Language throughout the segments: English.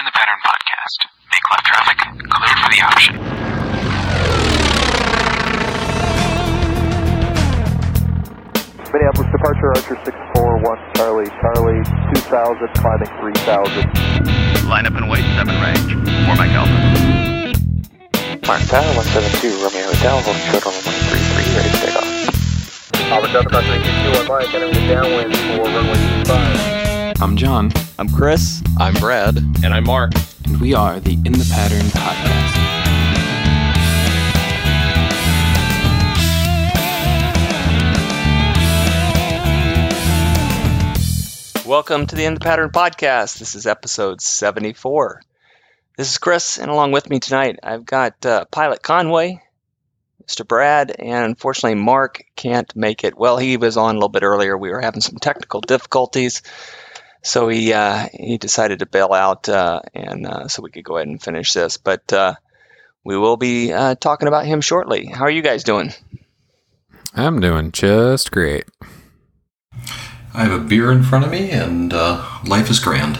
In the Pattern Podcast. Make left traffic, clear for the option. Minneapolis departure, Archer 641, Charlie, Charlie 2000, climbing 3000. Line up and wait, 7 range. 4 Mike Alpha. Mark Tower 172, Romeo Hotel, hold short on 133, ready to take off. Albert Delta Crossing 2 on Mike, entering the downwind for runway 25. I'm John, I'm Chris. I'm Brad. And I'm Mark. and we are the In the Pattern podcast. Welcome to the In the Pattern podcast. This is episode 74. This is Chris, and along with me tonight, I've got uh, Pilot Conway, Mr. Brad, and unfortunately, Mark can't make it. Well, he was on a little bit earlier. We were having some technical difficulties, so he uh, he decided to bail out, uh, and uh, so we could go ahead and finish this. But uh, we will be uh, talking about him shortly. How are you guys doing? I'm doing just great. I have a beer in front of me, and uh, life is grand.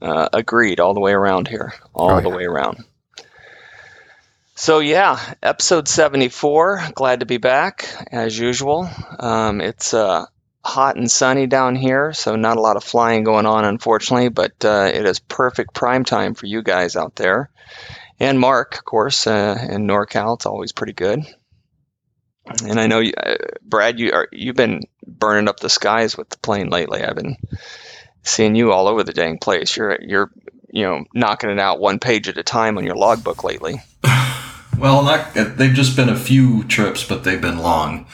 Uh, agreed, all the way around here, all Oh, the yeah. way around. So yeah, episode seventy-four. Glad to be back as usual. Um, it's uh, hot and sunny down here, so not a lot of flying going on, unfortunately. But uh, it is perfect prime time for you guys out there, and Mark, of course, uh, in NorCal. It's always pretty good. And I know, you, uh, Brad, you are you've been burning up the skies with the plane lately. I've been seeing you all over the dang place. You're you're you know knocking it out one page at a time on your logbook lately. Well, not, they've just been a few trips, but they've been long.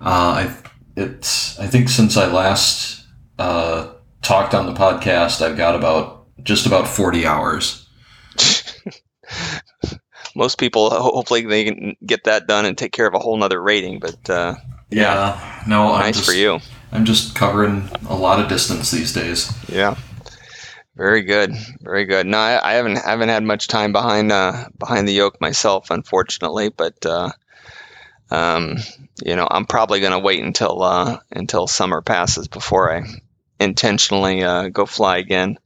Uh, I it's I think since I last uh, talked on the podcast, I've got about just about forty hours. Most people hopefully they can get that done and take care of a whole nother rating, but uh, Yeah, no, I'm nice just, for you. I'm just covering a lot of distance these days. Yeah. Very good, very good. No, I, I haven't haven't had much time behind uh, behind the yoke myself, unfortunately. But uh, um, you know, I'm probably going to wait until uh, until summer passes before I intentionally uh, go fly again.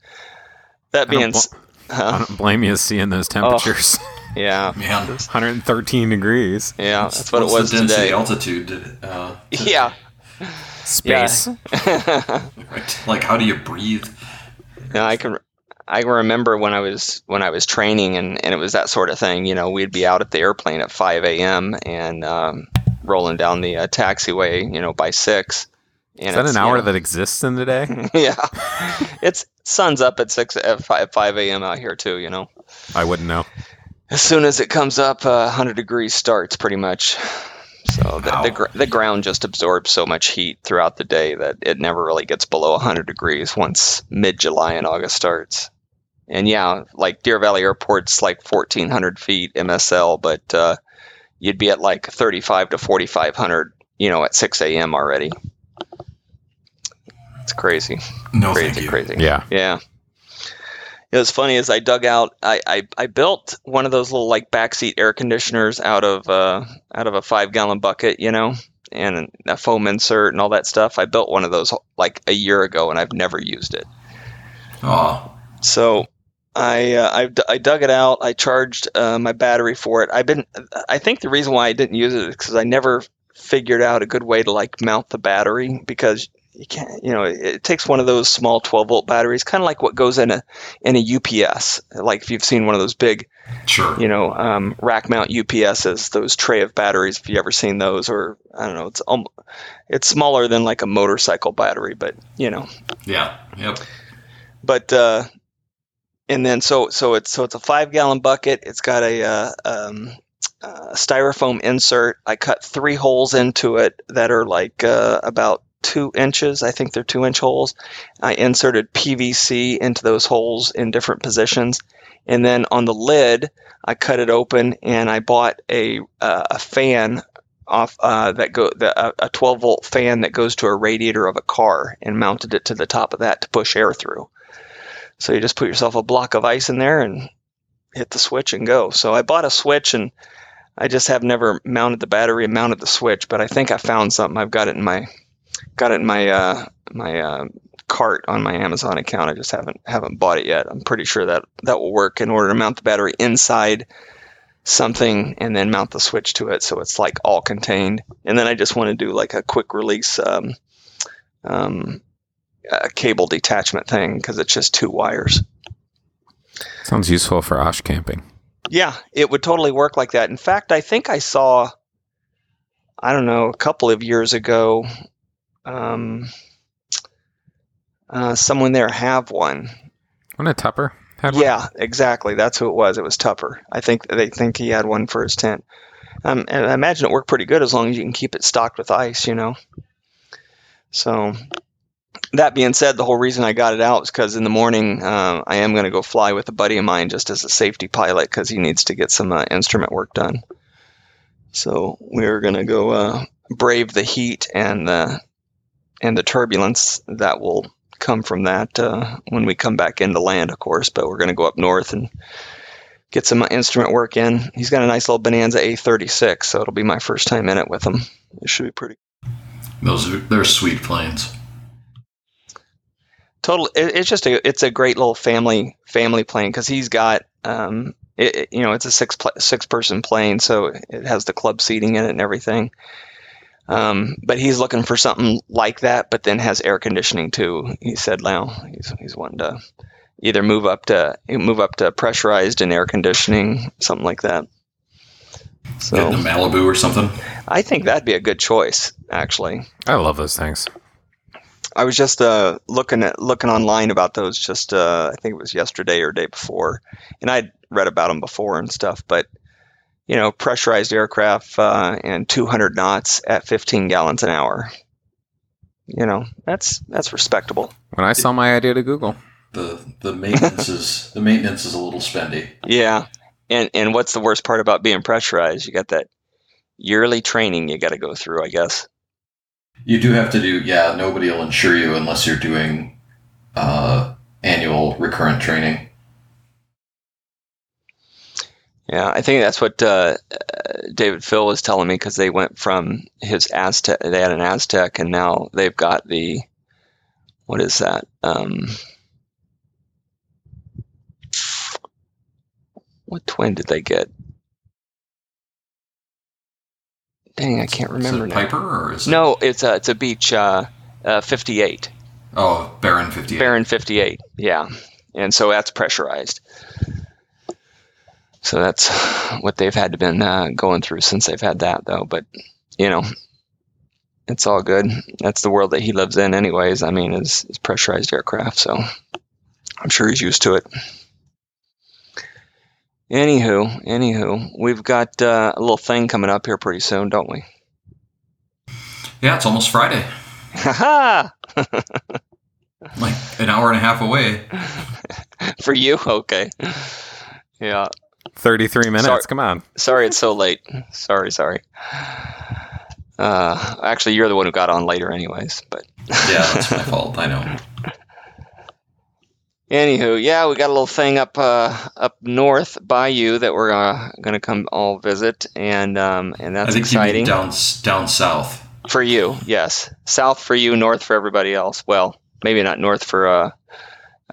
That I don't being, bl- s- I huh? don't blame you seeing those temperatures. yeah, Man, 113 degrees. yeah, that's what it what's was the density today. altitude. Uh, today? Yeah. Space. Right. Like, how do you breathe? No, I can. I remember when I was when I was training, and, and it was that sort of thing. You know, we'd be out at the airplane at 5 a.m. and um, rolling down the uh, taxiway, you know, by six. And Is that an you hour know- that exists in the day? yeah, it's sun's up at six at 5, 5 a.m. out here too. You know, I wouldn't know. as soon as it comes up, uh, 100 degrees starts pretty much. So the, the, gr- the ground just absorbs so much heat throughout the day that it never really gets below 100 degrees once mid July and August starts. And yeah, like Deer Valley Airport's like 1,400 feet MSL, but uh, you'd be at like 35 to 4,500, you know, at 6 a.m. already. It's crazy No, crazy, thank you. crazy. Yeah. Yeah. It was funny as I dug out. I, I, I built one of those little like backseat air conditioners out of uh, out of a five gallon bucket, you know, and a foam insert and all that stuff. I built one of those like a year ago, and I've never used it. Oh, So I uh, I, d- I dug it out. I charged uh, my battery for it. I've been. I think the reason why I didn't use it is because I never figured out a good way to like mount the battery because you can't. You know, it, it takes one of those small 12 volt batteries, kind of like what goes in a in a UPS. Like if you've seen one of those big, sure. you know, um, rack mount UPSs, those tray of batteries. If you ever seen those, or I don't know, it's um, it's smaller than like a motorcycle battery, but you know, Yeah. Yep. but uh, and then so so it's so it's a five gallon bucket. It's got a uh, um, uh, styrofoam insert. I cut three holes into it that are like uh, about two inches. I think they're two inch holes. I inserted PVC into those holes in different positions, and then on the lid, I cut it open and I bought a uh, a fan off uh, that go the, a, a 12 volt fan that goes to a radiator of a car and mounted it to the top of that to push air through. So you just put yourself a block of ice in there and hit the switch and go. So I bought a switch and I just have never mounted the battery and mounted the switch, but I think I found something. I've got it in my got it in my uh, my uh, cart on my Amazon account. I just haven't haven't bought it yet. I'm pretty sure that that will work in order to mount the battery inside something and then mount the switch to it so it's like all contained. And then I just want to do like a quick release um, um, a cable detachment thing because it's just two wires. Sounds useful for Osh camping. Yeah, it would totally work like that. In fact, I think I saw, I don't know, a couple of years ago, um, uh, someone there have one. Wasn't it Tupper? Had one? Yeah, exactly. That's who it was. It was Tupper. I think they think he had one for his tent. Um, and I imagine it worked pretty good as long as you can keep it stocked with ice, you know. So, that being said, the whole reason I got it out is because in the morning uh, I am going to go fly with a buddy of mine just as a safety pilot because he needs to get some uh, instrument work done. So we're going to go uh, brave the heat and the and the turbulence that will come from that uh, when we come back into land, of course. But we're going to go up north and get some instrument work in. He's got a nice little Bonanza A36, so it'll be my first time in it with him. It should be pretty. Those are they're sweet planes. Total it, it's just a it's a great little family family plane because he's got um it, it- you know it's a six pl- six person plane so it has the club seating in it and everything um but he's looking for something like that but then has air conditioning too he said now he's he's wanting to either move up to move up to pressurized and air conditioning something like that so Getting a Malibu or something. i think that'd be a good choice actually I love those things. I was just uh, looking at looking online about those. Just uh, I think it was yesterday or day before, and I'd read about them before and stuff. But you know, pressurized aircraft uh, and 200 knots at 15 gallons an hour. You know, that's that's respectable. When I saw my idea to Google, The the maintenance is the maintenance is a little spendy. Yeah, and and what's the worst part about being pressurized? You got that yearly training you got to go through. I guess. You do have to do yeah. Nobody will insure you unless you're doing uh, annual recurrent training. Yeah, I think that's what uh, uh, David Phil was telling me because they went from his Aztec. They had an Aztec, and now they've got the what is that? Um, what twin did they get? Dang, I can't remember is it now. Piper or is it No, it's a it's a Beech uh, uh, 58, Oh, Baron fifty eight. Baron 58. Yeah, and so that's pressurized. So that's what they've had to been uh, going through since they've had that, though. But you know, it's all good. That's the world that he lives in, anyways. I mean, is is pressurized aircraft, so I'm sure he's used to it. Anywho, anywho, we've got uh, a little thing coming up here pretty soon, don't we? Yeah, it's almost Friday. Ha Like an hour and a half away. For you, okay. Yeah. 33 minutes. Sorry. Come on. Sorry it's so late. Sorry, sorry. Uh, actually, you're the one who got on later, anyways. But Yeah, that's my fault. I know. Anywho, yeah, we got a little thing up uh, up north by you that we're uh, gonna come all visit, and um, and I that's think you mean exciting down down south. for you. Yes, south for you, north for everybody else. Well, maybe not north for uh,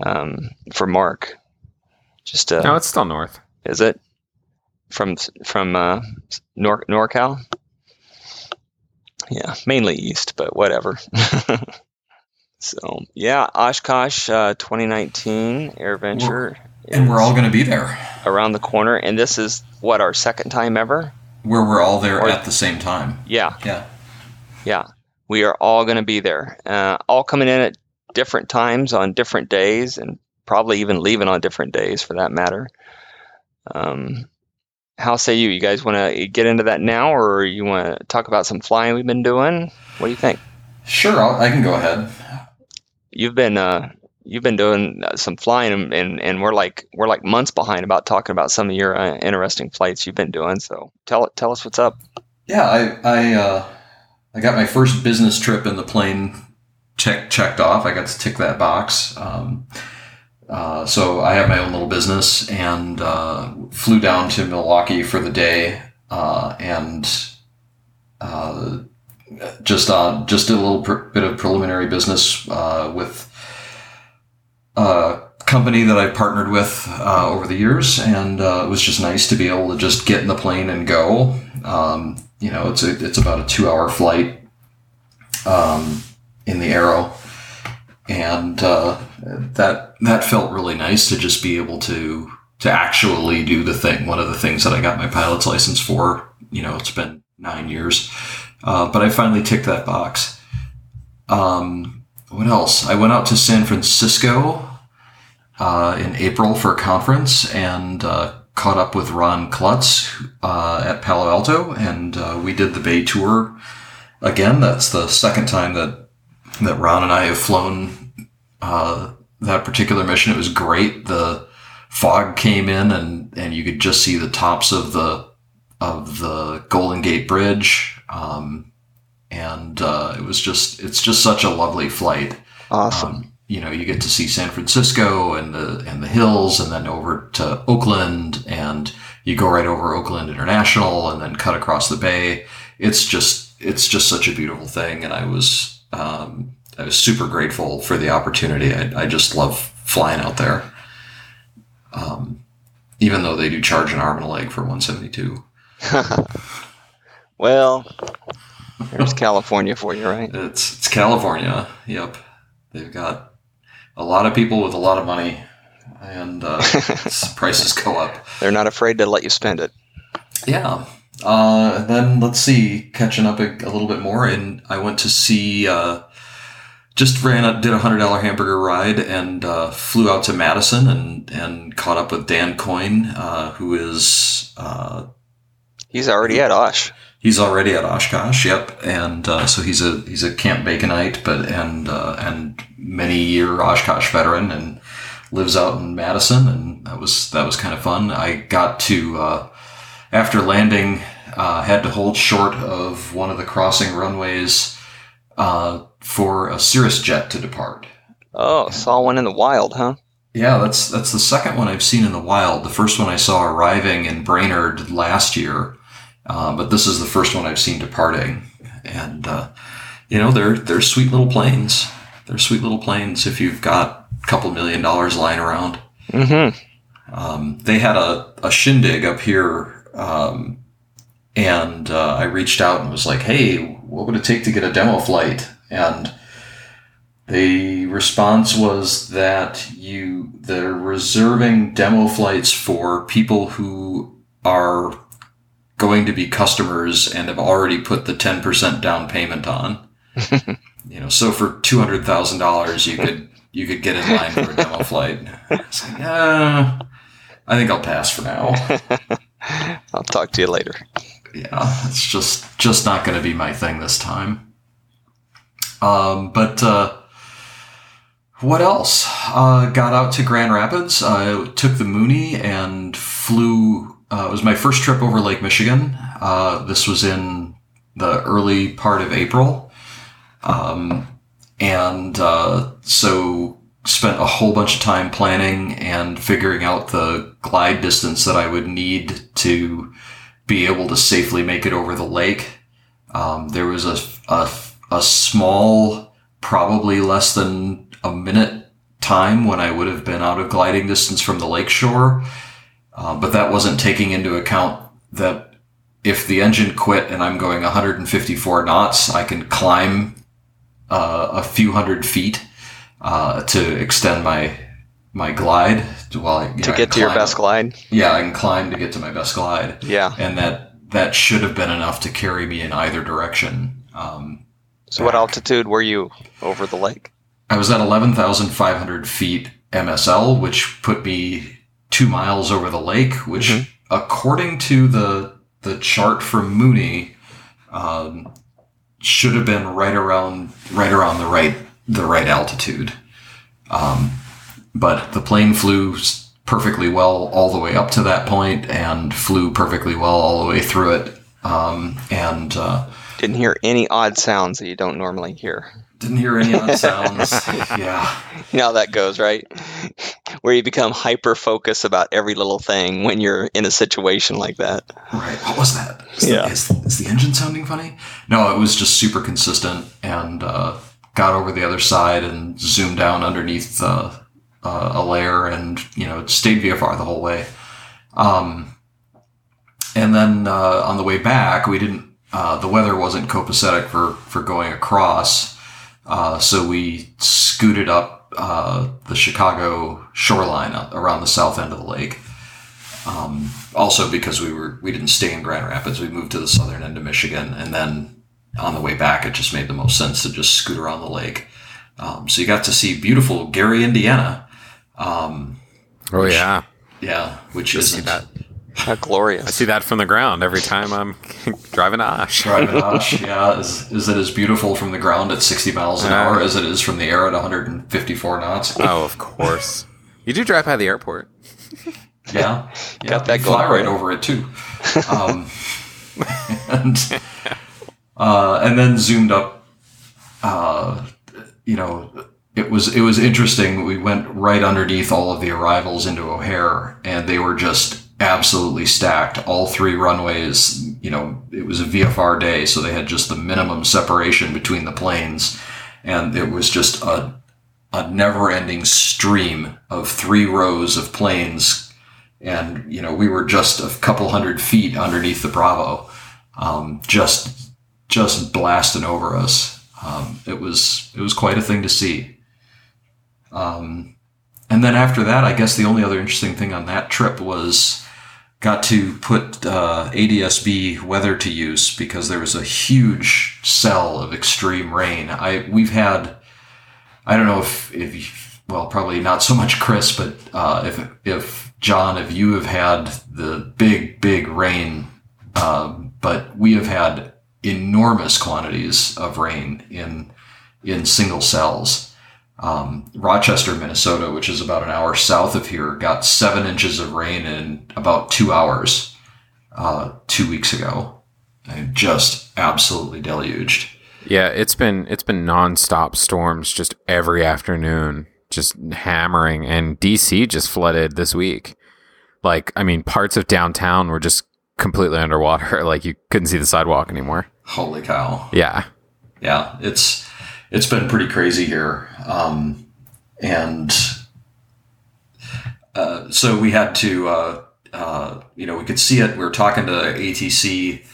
um, for Mark. Just uh, No, it's still north. Is it from from uh, Nor NorCal? Yeah, mainly east, but whatever. so yeah, Oshkosh uh, 2019 AirVenture And we're all going to be there. around the corner, and this is what our second time ever. Where we're all there Or- at the same time. Yeah, Yeah. yeah, we are all going to be there, uh, all coming in at different times on different days, and probably even leaving on different days for that matter. Um, how say you? You guys want to get into that now, or you want to talk about some flying we've been doing? What do you think? Sure, I'll, I can go ahead. You've been uh, you've been doing some flying, and, and and we're like we're like months behind about talking about some of your uh, interesting flights you've been doing. So tell tell us what's up. Yeah, I I uh, I got my first business trip in the plane check checked off. I got to tick that box. Um, uh, so I have my own little business and uh, flew down to Milwaukee for the day uh, and uh, just uh, just a little bit of preliminary business uh, with a company that I partnered with uh, over the years, and uh, it was just nice to be able to just get in the plane and go. Um, you know, it's a, it's about a two hour flight um, in the Arrow, and uh, that that felt really nice to just be able to to actually do the thing. One of the things that I got my pilot's license for. You know, it's been nine years, uh, but I finally ticked that box. Um, what else? I went out to San Francisco uh, in April for a conference and uh, caught up with Ron Klutz uh, at Palo Alto, and uh, we did the Bay tour again. That's the second time that that Ron and I have flown uh, that particular mission. It was great. The fog came in, and and you could just see the tops of the of the Golden Gate Bridge. Um, and uh, it was just it's just such a lovely flight. Awesome. Um, you know, you get to see San Francisco and the and the hills, and then over to Oakland, and you go right over Oakland International, and then cut across the bay. It's just it's just such a beautiful thing, and I was um, I was super grateful for the opportunity. I, I just love flying out there, um, even though they do charge an arm and a leg for 172. well, there's California for you, right? It's it's California. Yep, they've got a lot of people with a lot of money, and uh, prices go up. They're not afraid to let you spend it. Yeah. Uh, then let's see, catching up a, a, little bit more, and I went to see. Uh, just ran a, did a hundred dollar hamburger ride and uh, flew out to Madison and and caught up with Dan Coyne, uh, who is uh, he's already at Osh. He's already at Oshkosh, yep, and uh, so he's a he's a Camp Baconite, but and uh, and many year Oshkosh veteran, and lives out in Madison, and that was that was kind of fun. I got to uh, after landing, uh, had to hold short of one of the crossing runways uh, for a Cirrus jet to depart. Oh, saw one in the wild, huh? Yeah, that's that's the second one I've seen in the wild. The first one I saw arriving in Brainerd last year. Uh, but this is the first one I've seen departing, and uh, you know they're they're sweet little planes. They're sweet little planes if you've got a couple million dollars lying around. Mm-hmm. Um, they had a, a shindig up here, um, and uh, I reached out and was like, "Hey, what would it take to get a demo flight?" And the response was that you they're reserving demo flights for people who are going to be customers and have already put the 10% down payment on. you know, so for $200,000 you could you could get in line for a demo flight. It's like, uh, I think I'll pass for now. I'll talk to you later. Yeah, it's just just not going to be my thing this time. Um, but uh, what else? Uh, got out to Grand Rapids. I took the Mooney and flew uh, it was my first trip over Lake Michigan. Uh, this was in the early part of April. Um, and uh, so spent a whole bunch of time planning and figuring out the glide distance that I would need to be able to safely make it over the lake. Um, there was a, a, a small, probably less than a minute time when I would have been out of gliding distance from the lake shore uh, but that wasn't taking into account that if the engine quit and I'm going 154 knots, I can climb uh, a few hundred feet uh, to extend my my glide while I, to get to your best glide. Yeah, I can climb to get to my best glide. Yeah, and that that should have been enough to carry me in either direction. Um, so, back. what altitude were you over the lake? I was at 11,500 feet MSL, which put me two miles over the lake, which, mm-hmm. according to the the chart from Mooney, um, should have been right around right around the right the right altitude. Um, but the plane flew perfectly well all the way up to that point, and flew perfectly well all the way through it. Um, and uh, didn't hear any odd sounds that you don't normally hear. Didn't hear any odd sounds. yeah. You know how that goes, right? Where you become hyper focused about every little thing when you're in a situation like that. Right. What was that? Is the- Yeah. is, is the engine sounding funny? No, it was just super consistent and uh, got over the other side and zoomed down underneath uh, uh, a layer and, you know, stayed VFR the whole way. Um, and then uh, on the way back, we didn't, uh, the weather wasn't copacetic for, for going across. Uh, so we scooted up uh, the Chicago shoreline around the south end of the lake. Um, also because we were we didn't stay in Grand Rapids, we moved to the southern end of Michigan, and then on the way back, it just made the most sense to just scoot around the lake. Um, so you got to see beautiful Gary, Indiana. Um, Oh yeah, yeah, which isn't that. How glorious. I see that from the ground every time I'm driving to Osh. Driving Osh, yeah, is, is it as beautiful from the ground at 60 miles an Yeah. hour as it is from the air at 154 knots? Oh, of course. You do drive by the airport. Yeah, yeah Got that you fly right over it too. Um, and uh, and then zoomed up. Uh, you know, it was it was interesting. We went right underneath all of the arrivals into O'Hare, and they were just absolutely stacked. All three runways. You know, it was a VFR day, so they had just the minimum separation between the planes, and it was just a a never-ending stream of three rows of planes and you know we were just a couple hundred feet underneath the Bravo, um, just just blasting over us. Um, it was it was quite a thing to see. Um, and then after that, I guess the only other interesting thing on that trip was got to put uh, ADSB weather to use because there was a huge cell of extreme rain. I we've had I don't know if if well probably not so much Chris, but uh, if if John, if you have had the big big rain, um, but we have had enormous quantities of rain in in single cells. Um, Rochester, Minnesota, which is about an hour south of here, got seven inches of rain in about two hours uh, two weeks ago. And just absolutely deluged. Yeah, it's been it's been nonstop storms just every afternoon, just hammering. And DC just flooded this week. Like, I mean, parts of downtown were just completely underwater. Like you couldn't see the sidewalk anymore. Holy cow! Yeah. yeah, it's it's been pretty crazy here, um, and uh, so we had to, uh, uh, you know, we could see it. We were talking to ATC.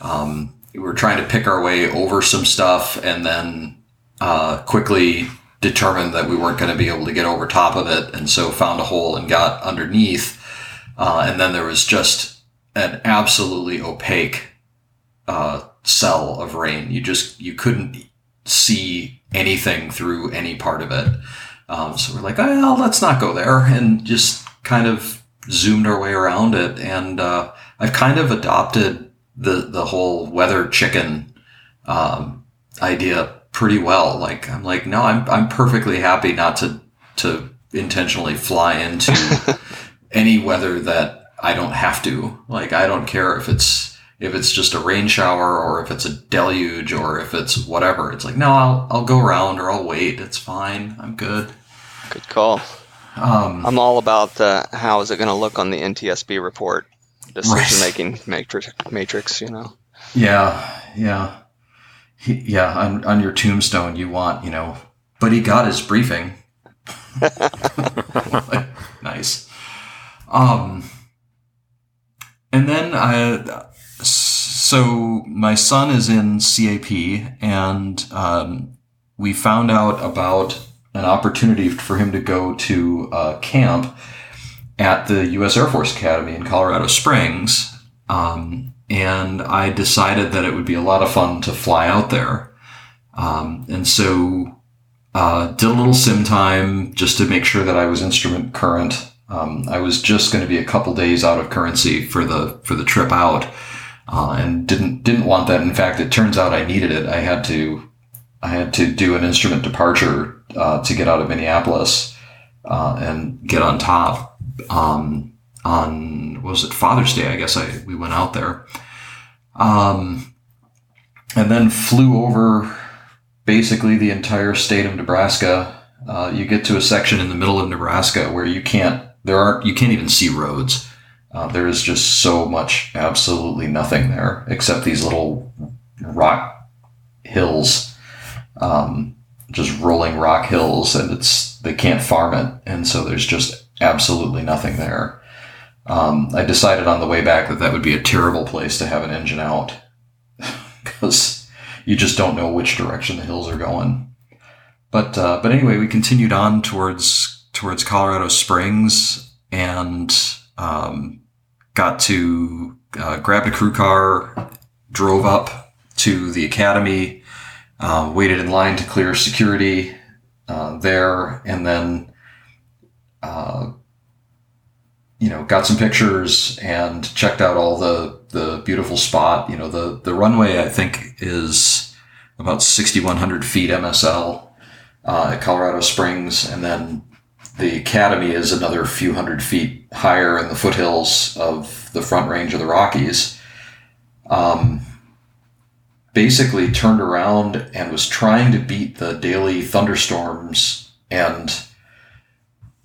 Um, we were trying to pick our way over some stuff, and then uh, quickly determined that we weren't going to be able to get over top of it, and so found a hole and got underneath. Uh, and then there was just an absolutely opaque uh, cell of rain. You just you couldn't see anything through any part of it. Um, so we're like, well, let's not go there, and just kind of zoomed our way around it. And uh, I've kind of adopted the the whole weather chicken um, idea pretty well. Like I'm like, no, I'm I'm perfectly happy not to to intentionally fly into any weather that I don't have to. Like I don't care if it's if it's just a rain shower or if it's a deluge or if it's whatever. It's like no, I'll I'll go around or I'll wait. It's fine. I'm good. Good call. Um, I'm all about the how is it going to look on the NTSB report, decision making matrix, matrix. You know. yeah, yeah, He- yeah. On on your tombstone, you want you know, but he got his briefing. nice. Um, and then I, so my son is in CAP, and um, we found out about an opportunity for him to go to uh, camp at the U.S. Air Force Academy in Colorado Springs. Um, and I decided that it would be a lot of fun to fly out there. Um, and so uh, did a little sim time just to make sure that I was instrument current. Um, I was just going to be a couple days out of currency for the for the trip out, uh, and didn't didn't want that. In fact, it turns out I needed it. I had to I had to do an instrument departure uh, to get out of Minneapolis uh, and get on top. Um, on was it Father's Day? I guess I we went out there, um, and then flew over basically the entire state of Nebraska. Uh, you get to a section in the middle of Nebraska where you can't there aren't you can't even see roads. Uh, there is just so much, absolutely nothing there except these little rock hills, um, just rolling rock hills, and it's they can't farm it, and so there's just absolutely nothing there. Um, I decided on the way back that that would be a terrible place to have an engine out because you just don't know which direction the hills are going. But uh, but anyway, we continued on towards towards Colorado Springs and um, got to uh, grabbed a crew car, drove up to the academy, uh, waited in line to clear security uh, there, and then uh, you know got some pictures and checked out all the the beautiful spot. You know the the runway I think is about 6,100 feet MSL uh, at Colorado Springs, and then the academy is another few hundred feet higher in the foothills of the front range of the Rockies. Um, basically turned around and was trying to beat the daily thunderstorms and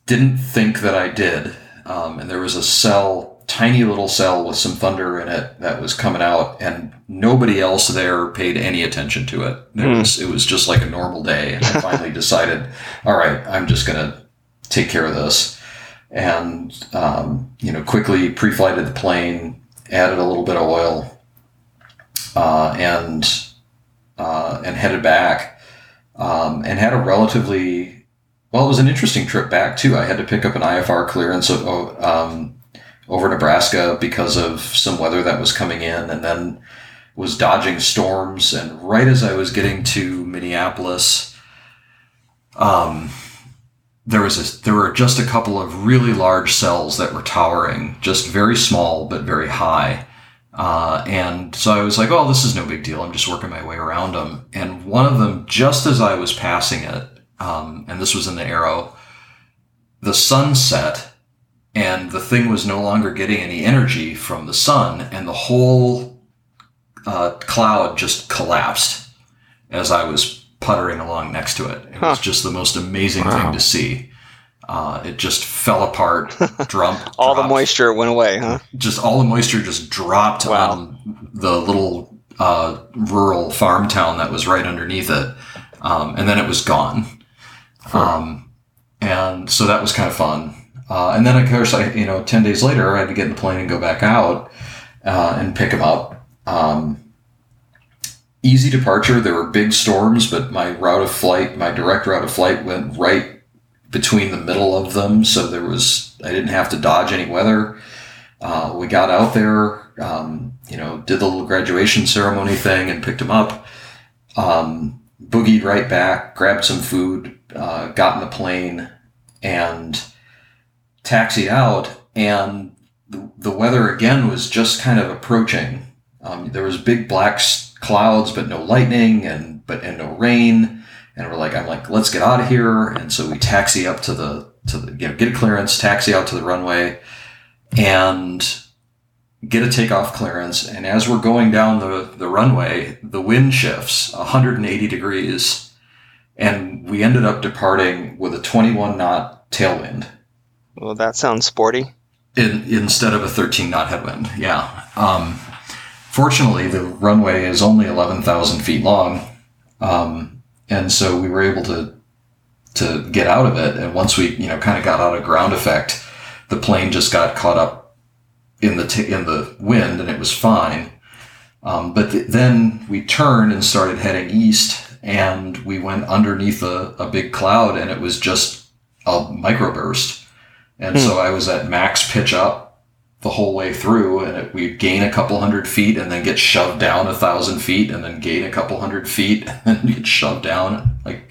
didn't think that I did. Um, and there was a cell, tiny little cell with some thunder in it that was coming out, and nobody else there paid any attention to it. It was it was just like a normal day. And I finally decided, all right, I'm just gonna take care of this, and um, you know, quickly pre-flighted the plane, added a little bit of oil, uh, and uh, and headed back, um, and had a relatively well, it was an interesting trip back too. I had to pick up an IFR clearance of, of, um, over Nebraska because of some weather that was coming in, and then was dodging storms. And right as I was getting to Minneapolis, um, there was a, there were just a couple of really large cells that were towering, just very small but very high. Uh, and so I was like, oh, this is no big deal. I'm just working my way around them. And one of them, just as I was passing it, um, and this was in the arrow, the sun set and the thing was no longer getting any energy from the sun, and the whole uh, cloud just collapsed as I was puttering along next to it. It was just the most amazing Wow. thing to see. Uh, it just fell apart, drump, All the moisture went away, huh? just all the moisture just dropped Wow. on the little uh, rural farm town that was right underneath it, um, and then it was gone. Um, and so that was kind of fun. Uh, and then of course, I you know, ten days later, I had to get in the plane and go back out uh, and pick him up. Um, easy departure. There were big storms, but my route of flight, my direct route of flight, went right between the middle of them, so there was I didn't have to dodge any weather. Uh, we got out there, um, you know, did the little graduation ceremony thing and picked him up. Um, boogied right back, grabbed some food, uh, got in the plane, and taxied out. And the, the weather again was just kind of approaching. Um, there was big black clouds, but no lightning, and but and no rain. And we're like, I'm like, let's get out of here. And so we taxi up to the to the you know get a clearance, taxi out to the runway, and get a takeoff clearance. And as we're going down the, the runway, the wind shifts 180 degrees. And we ended up departing with a 21 knot tailwind Well, that sounds sporty. in, instead of a 13 knot headwind. Yeah. Um, fortunately, the runway is only 11,000 feet long. Um, and so we were able to to get out of it. And once we, you know, kind of got out of ground effect, the plane just got caught up in the t- in the wind, and it was fine. Um, but th- then we turned and started heading east, and we went underneath a, a big cloud, and it was just a microburst. And so I was at max pitch up the whole way through, and it, we'd gain a couple hundred feet, and then get shoved down a thousand feet, and then gain a couple hundred feet, and then get shoved down. Like,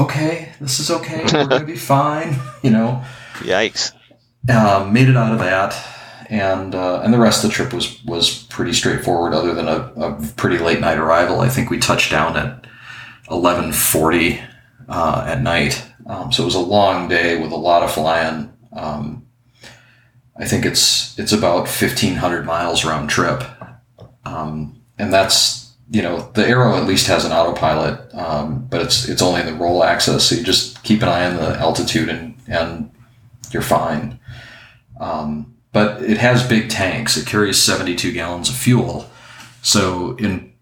okay, this is okay. We're gonna be fine. You know Yikes. um, made it out of that, and uh, and the rest of the trip was was pretty straightforward. Other than a, a pretty late night arrival, I think we touched down at eleven forty uh, at night. Um, so it was a long day with a lot of flying. Um, I think it's it's about fifteen hundred miles round trip, um, and that's you know the Arrow at least has an autopilot, um, but it's it's only in the roll axis, so you just keep an eye on the altitude and and you're fine. Um, but it has big tanks. It carries 72 gallons of fuel. So in,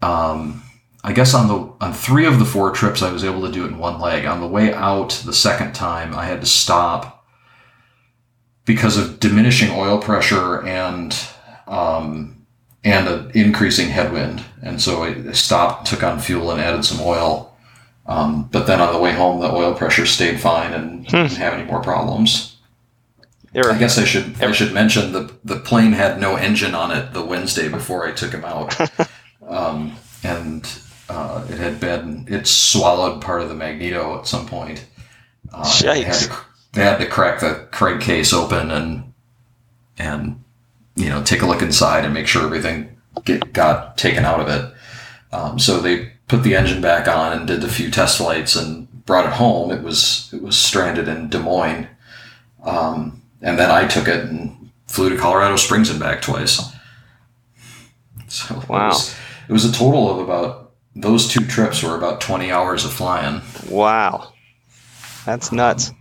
um, I guess on the on three of the four trips, I was able to do it in one leg. On the way out, the second time, I had to stop because of diminishing oil pressure and um, and an increasing headwind. And so I stopped, took on fuel, and added some oil. Um, but then on the way home, the oil pressure stayed fine and didn't have any more problems. I guess I should I should mention the the plane had no engine on it the Wednesday before I took him out, um, and uh, it had been it swallowed part of the magneto at some point. Uh, they, had to, they had to crack the crank case open and and you know take a look inside and make sure everything get, got taken out of it. Um, so they put the engine back on and did a few test flights and brought it home. It was it was stranded in Des Moines. Um, and then I took it and flew to Colorado Springs and back twice. So Wow. it was, it was a total of about those two trips were about twenty hours of flying. wow, that's nuts.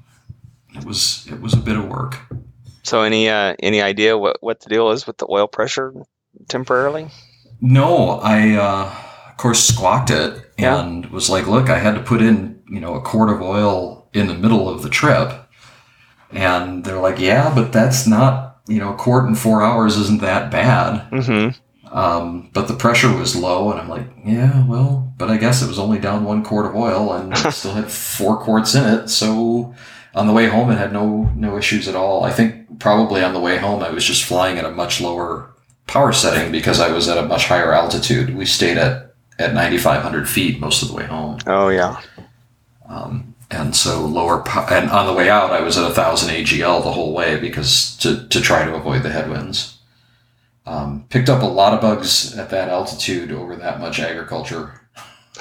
It was it was a bit of work. So any uh, any idea what what the deal is with the oil pressure temporarily? No, I uh, of course squawked it Yeah. and was like, "Look, I had to put in you know a quart of oil in the middle of the trip," and they're like, "Yeah, but that's not you know a quart in four hours isn't that bad." Mm-hmm. Um, but the pressure was low, and I'm like, "Yeah, well, but I guess it was only down one quart of oil, and still had four quarts in it." So on the way home, it had no no issues at all. I think probably on the way home, I was just flying at a much lower power setting because I was at a much higher altitude. We stayed at at 9,500 feet most of the way home, Oh yeah. um, and so lower. Po- and on the way out, I was at 1,000 AGL the whole way because to to try to avoid the headwinds. Um, picked up a lot of bugs at that altitude over that much agriculture.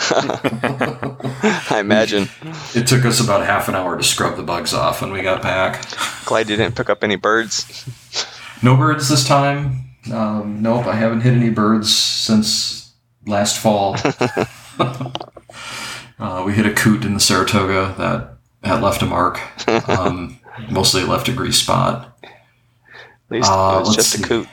I imagine. It took us about half an hour to scrub the bugs off when we got back. Glad you didn't pick up any birds. No birds this time. Um, nope, I haven't hit any birds since last fall. uh, we hit a coot in the Saratoga that that left a mark. Um, mostly left a grease spot. At least Uh, it was just a coot.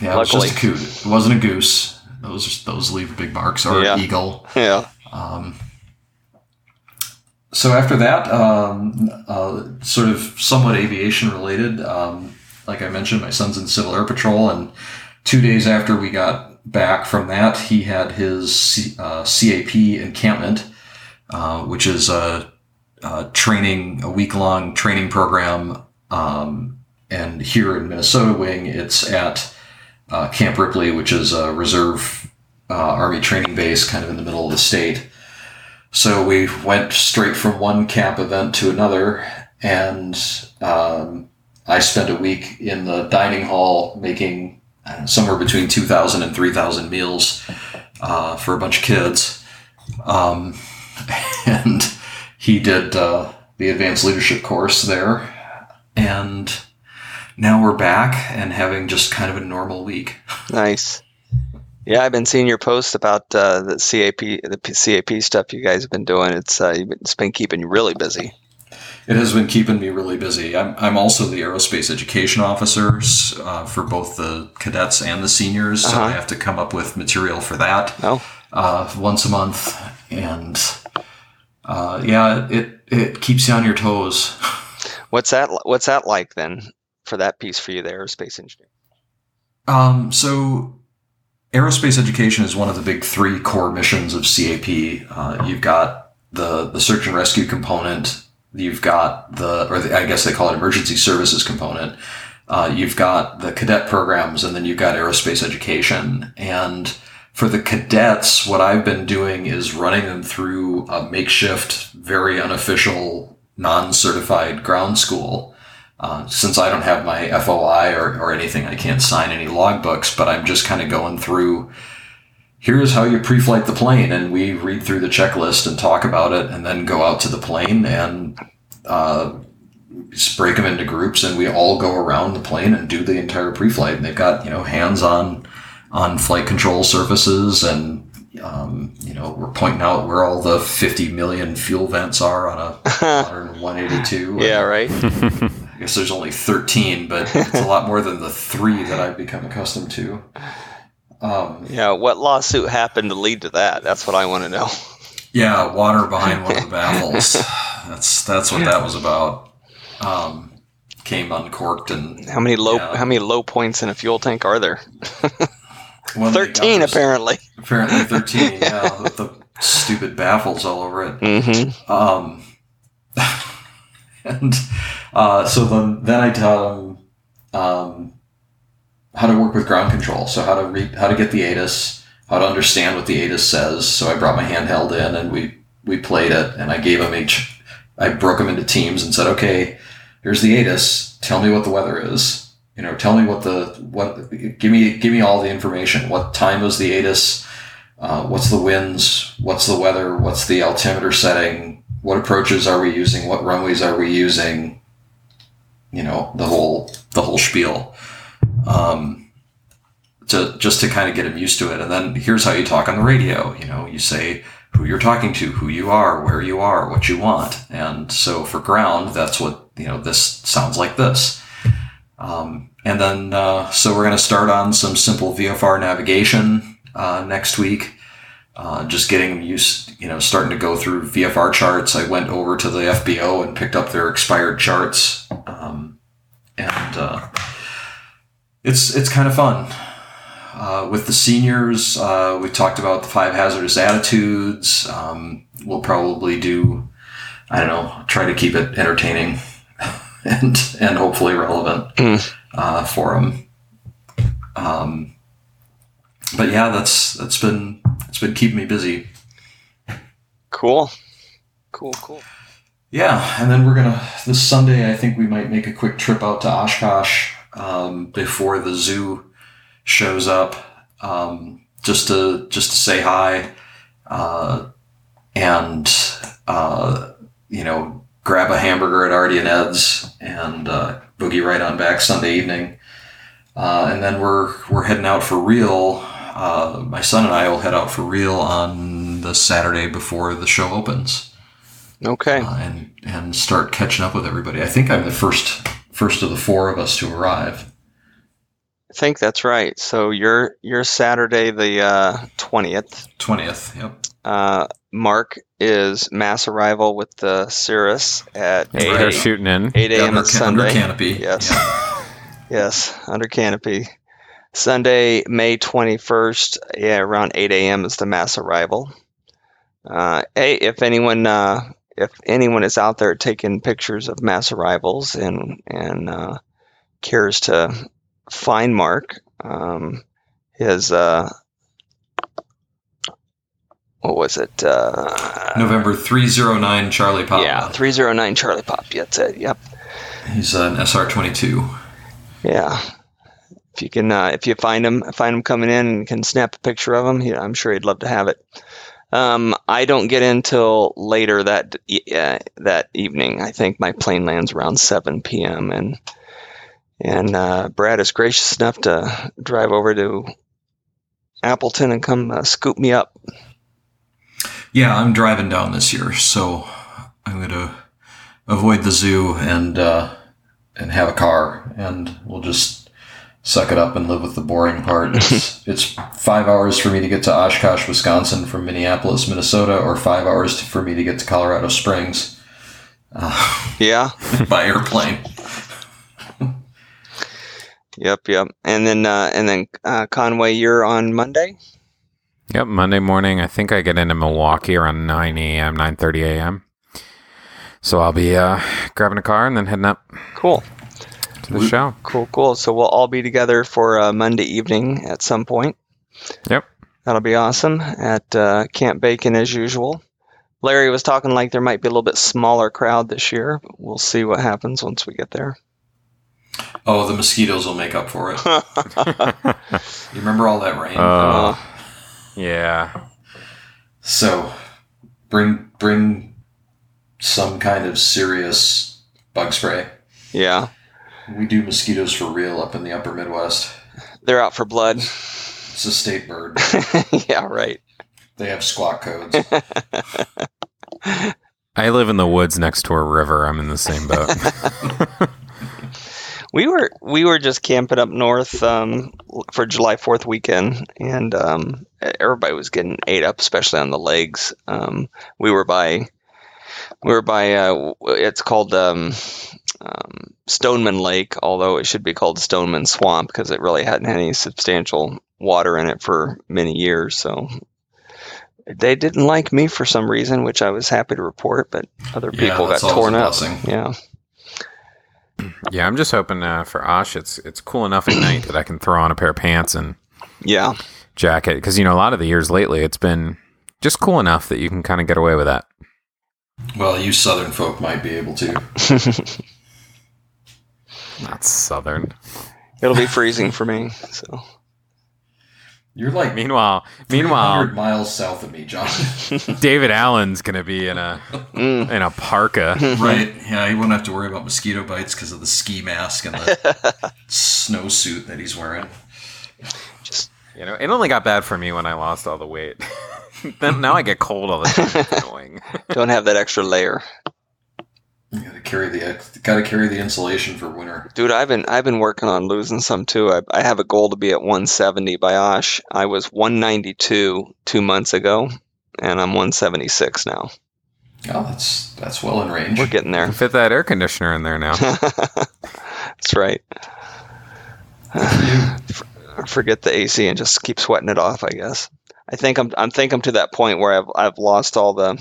Yeah, it was just a coot. It wasn't a goose. Those those leave big marks or Yeah. eagle. Yeah. Um, so after that, um, uh, sort of somewhat aviation related, um, like I mentioned, my son's in Civil Air Patrol, and two days after we got back from that, he had his C- uh, CAP encampment, uh, which is a, a training, a week long training program. Um, and here in Minnesota Wing, it's at uh, Camp Ripley, which is a reserve uh, Army training base kind of in the middle of the state. So we went straight from one camp event to another, and um, I spent a week in the dining hall making know, somewhere between 2,000 and 3,000 meals uh, for a bunch of kids. Um, and he did uh, the advanced leadership course there. And now we're back and having just kind of a normal week. Nice. Yeah, I've been seeing your posts about uh, the CAP, the CAP stuff you guys have been doing. It's uh, it's been keeping you really busy. It has been keeping me really busy. I'm, I'm also the aerospace education officer uh, for both the cadets and the seniors, so I Uh-huh. have to come up with material for that Oh, uh, once a month. And uh, yeah, it, it keeps you on your toes. what's that? What's that like then for that piece for you, the aerospace engineer? Um, so, aerospace education is one of the big three core missions of CAP. Uh, you've got the the search and rescue component. You've got the, or the, I guess they call it emergency services component. Uh, you've got the cadet programs, and then you've got aerospace education. And for the cadets, what I've been doing is running them through a makeshift, very unofficial, non-certified ground school. Uh, since I don't have my FOI or, or anything, I can't sign any logbooks, but I'm just kind of going through here's how you pre flight the plane. And we read through the checklist and talk about it, and then go out to the plane and uh, break them into groups. And we all go around the plane and do the entire pre flight. And they've got, you know, hands on on flight control surfaces and um, you know, we're pointing out where all the 50 million fuel vents are on a modern 182. Yeah, right. I guess there's only 13, but it's a lot more than the three that I've become accustomed to. Um, Yeah, what lawsuit happened to lead to that? That's what I want to know. yeah, water behind one of the baffles. That's that's what that was about. Um, came uncorked and How many low Yeah. how many low points in a fuel tank are there? Thirteen apparently. Apparently 13. Yeah, the stupid baffles all over it. Mm-hmm. Um, and uh, so then, then I taught him um, how to work with ground control. So how to how to get the ATIS, how to understand what the ATIS says. So I brought my handheld in and we we played it, and I gave him each. I broke them into teams and said, okay, here's the ATIS. Tell me what the weather is. You know, tell me what the what. Give me give me all the information. What time is the ATIS? Uh, what's the winds? What's the weather? What's the altimeter setting? What approaches are we using? What runways are we using? You know, the whole the whole spiel. Um, to just to kind of get him used to it, and then here's how you talk on the radio. You know, you say who you're talking to, who you are, where you are, what you want, and so for ground, that's what you know. This sounds like this. Um, and then, uh, so we're going to start on some simple VFR navigation uh, next week. Uh, just getting them used, you know, starting to go through VFR charts. I went over to the FBO and picked up their expired charts, um, and uh, it's it's kind of fun. Uh, with the seniors, uh, we talked about the five hazardous attitudes. Um, we'll probably do, I don't know, try to keep it entertaining and and hopefully relevant Mm. uh, for them. Um, but yeah, that's that's been it's been keeping me busy. Cool. Cool, cool. Yeah, and then we're gonna this Sunday. I think we might make a quick trip out to Oshkosh um, before the zoo shows up, um, just to just to say hi, uh, and uh, you know grab a hamburger at Ardy and Ed's and uh, boogie right on back Sunday evening, uh, and then we're we're heading out for real. Uh, my son and I will head out for real on the Saturday before the show opens Okay. uh, and and start catching up with everybody. I think I'm the first first of the four of us to arrive. I think that's right. So you're you're Saturday the uh, twentieth. Twentieth. Yep. uh, Mark is mass arrival with the Cirrus at We're 8 a.m. shooting in. 8 a.m. under, on ca- under canopy. Yes. Yeah. Yes, under canopy. Sunday, May 21st, yeah, around 8 a.m. is the mass arrival. Uh, hey, if anyone, uh, if anyone is out there taking pictures of mass arrivals and and uh, cares to find Mark, um, his uh, what was it? Uh, November three zero nine Charlie Pop. Yeah, 309 Charlie Pop. That's it. Yep. He's an SR twenty two. Yeah. If you can, uh, if you find him, find him coming in and can snap a picture of him, he, I'm sure he'd love to have it. Um, I don't get in till later that uh, that evening. I think my plane lands around 7 p.m. and and uh, Brad is gracious enough to drive over to Appleton and come uh, scoop me up. Yeah, I'm driving down this year, so I'm gonna avoid the zoo and uh, and have a car, and we'll just suck it up and live with the boring part. It's, it's five hours for me to get to Oshkosh, Wisconsin from Minneapolis, Minnesota, or five hours for me to get to Colorado Springs Yeah. by airplane. Yep. Yep. And then uh, and then uh, Conway, you're on Monday. Yep, Monday morning. I think I get into Milwaukee around 9 a.m., 9:30 a.m. So I'll be uh, grabbing a car and then heading up Cool. To the show. Cool, cool. So we'll all be together for uh, Monday evening at some point. Yep. That'll be awesome at uh, Camp Bacon as usual. Larry was talking like there might be a little bit smaller crowd this year. but We'll see what happens once we get there. Oh, the mosquitoes will make up for it. You remember all that rain? Uh, yeah. So bring bring some kind of serious bug spray. yeah, We do mosquitoes for real up in the upper Midwest. they're out for blood. It's a state bird. yeah, right. They have squawk codes. I live in the woods next to a river. I'm in the same boat. We were we were just camping up north um, for July Fourth weekend, and um, everybody was getting ate up, especially on the legs. Um, we were by we were by uh, it's called um, Stoneman Lake, although it should be called Stoneman Swamp because it really hadn't had any substantial water in it for many years. So they didn't like me for some reason, which I was happy to report. But other Yeah, people got that's always torn up. Yeah. Yeah, I'm just hoping uh, for Osh, it's it's cool enough at night that I can throw on a pair of pants and Yeah. jacket because you know a lot of the years lately it's been just cool enough that you can kind of get away with that. Well, you Southern folk might be able to. Not southern. It'll be freezing for me. So You're like Meanwhile, 100 meanwhile, miles south of me, John. David Allen's gonna be in a Mm. in a parka. right? Yeah, he won't have to worry about mosquito bites because of the ski mask and the snowsuit that he's wearing. Just You know, it only got bad for me when I lost all the weight. then now I get cold all the time. It's annoying. don't have that extra layer. You gotta carry the gotta carry the insulation for winter. Dude, I've been I've been working on losing some too. I, I have a goal to be at 170 by Osh. I was 192 two months ago, and I'm 176 now. Oh, that's that's well in range. We're getting there. Fit that air conditioner in there now. That's right. Forget the AC and just keep sweating it off. I guess. I think I'm I think I'm to that point where I've I've lost all the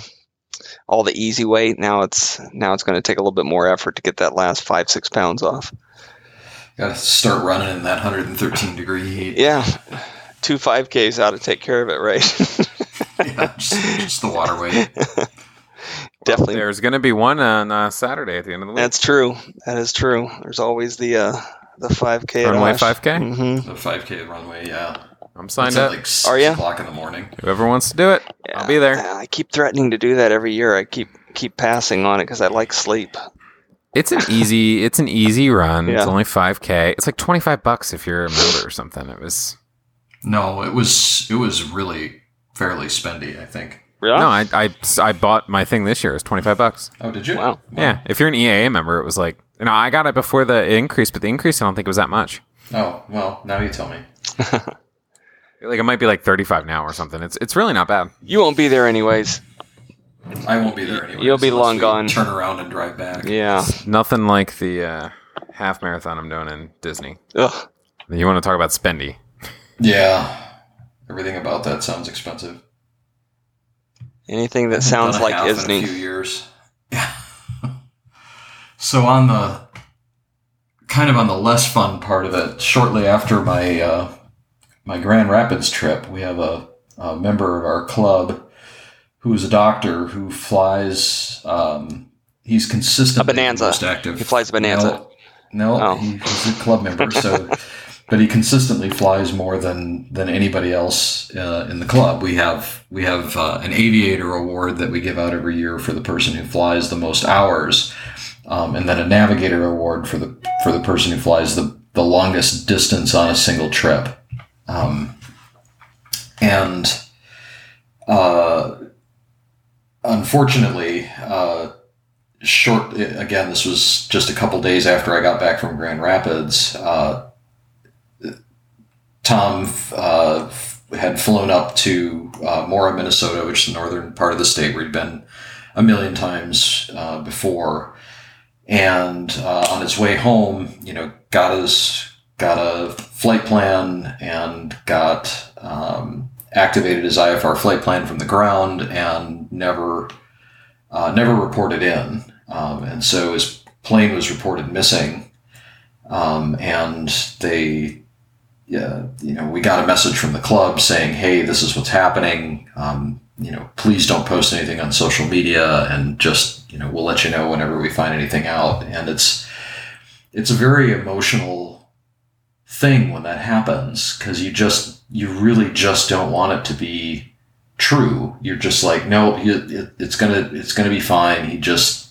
all the easy weight. Now it's now it's going to take a little bit more effort to get that last five six pounds off. Gotta start running in that 113 degree heat. Yeah, two five Ks out to take care of it, right? Yeah, just, just the water weight. Definitely. There's gonna be one on uh, Saturday at the end of the week. That's true. That is true. There's always the uh, the 5K. Runway 5K? Mm-hmm. The 5K runway. Yeah, I'm it's signed at up. like six Are ya? o'clock in the morning. Whoever wants to do it, I'll be there. I keep threatening to do that every year. I keep keep passing on it because I like sleep. It's an easy. It's an easy run. It's Yeah. only 5k. It's like 25 bucks if you're a member or something. It was. No, it was it was really fairly spendy. I think. Really? No, I, I I bought my thing this year. It was 25 bucks. Oh, did you? Wow. Yeah, if you're an EAA member, it was like. You know, I got it before the increase, but the increase I don't think it was that much. Oh well, now you tell me. Like it might be like 35 now or something. It's it's really not bad. You won't be there anyways. I won't be there anyway. You'll be long gone. Turn around and drive back. Yeah. Nothing like the uh, half marathon I'm doing in Disney. Ugh. You want to talk about spendy? Yeah. Everything about that sounds expensive. Anything that sounds like half in a Disney. few years. Yeah. so on the kind of on the less fun part of it, shortly after my uh, my Grand Rapids trip, we have a, a member of our club who is a doctor who flies. Um, he's consistently A Bonanza. most active. He flies a Bonanza. No, no Oh. he, he's a club member. So, but he consistently flies more than than anybody else uh, in the club. We have we have uh, an aviator award that we give out every year for the person who flies the most hours, um, and then a navigator award for the for the person who flies the the longest distance on a single trip. Um, and uh, unfortunately, uh, short again this was just a couple days after i got back from grand rapids uh, tom uh, had flown up to uh, mora minnesota which is the northern part of the state where he'd been a million times uh, before. And on his way home you know got his got a flight plan and got um, activated his ifr flight plan from the ground and never uh, never reported in. Um, and so his plane was reported missing. Um, and they, yeah, you know, we got a message from the club saying, hey, this is what's happening. Um, you know, please don't post anything on social media and just, you know, we'll let you know whenever we find anything out. And it's, it's a very emotional thing when that happens because you just, you really just don't want it to be true. You're just like, no, it, it, it's gonna it's gonna be fine. He just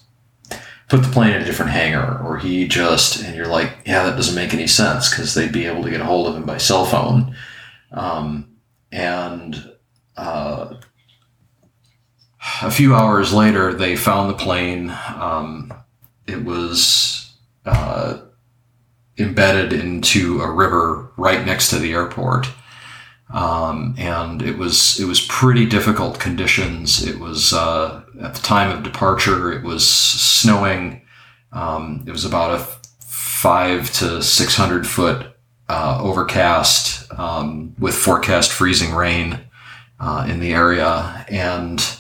put the plane in a different hangar, or he just, and you're like, yeah, that doesn't make any sense because they'd be able to get a hold of him by cell phone, um, and. Uh, a few hours later, they found the plane. Um, it was uh, embedded into a river right next to the airport. Um, and it was it was pretty difficult conditions. It was uh, at the time of departure. It was snowing. Um, it was about a five to six hundred foot uh, overcast um, with forecast freezing rain uh, in the area, and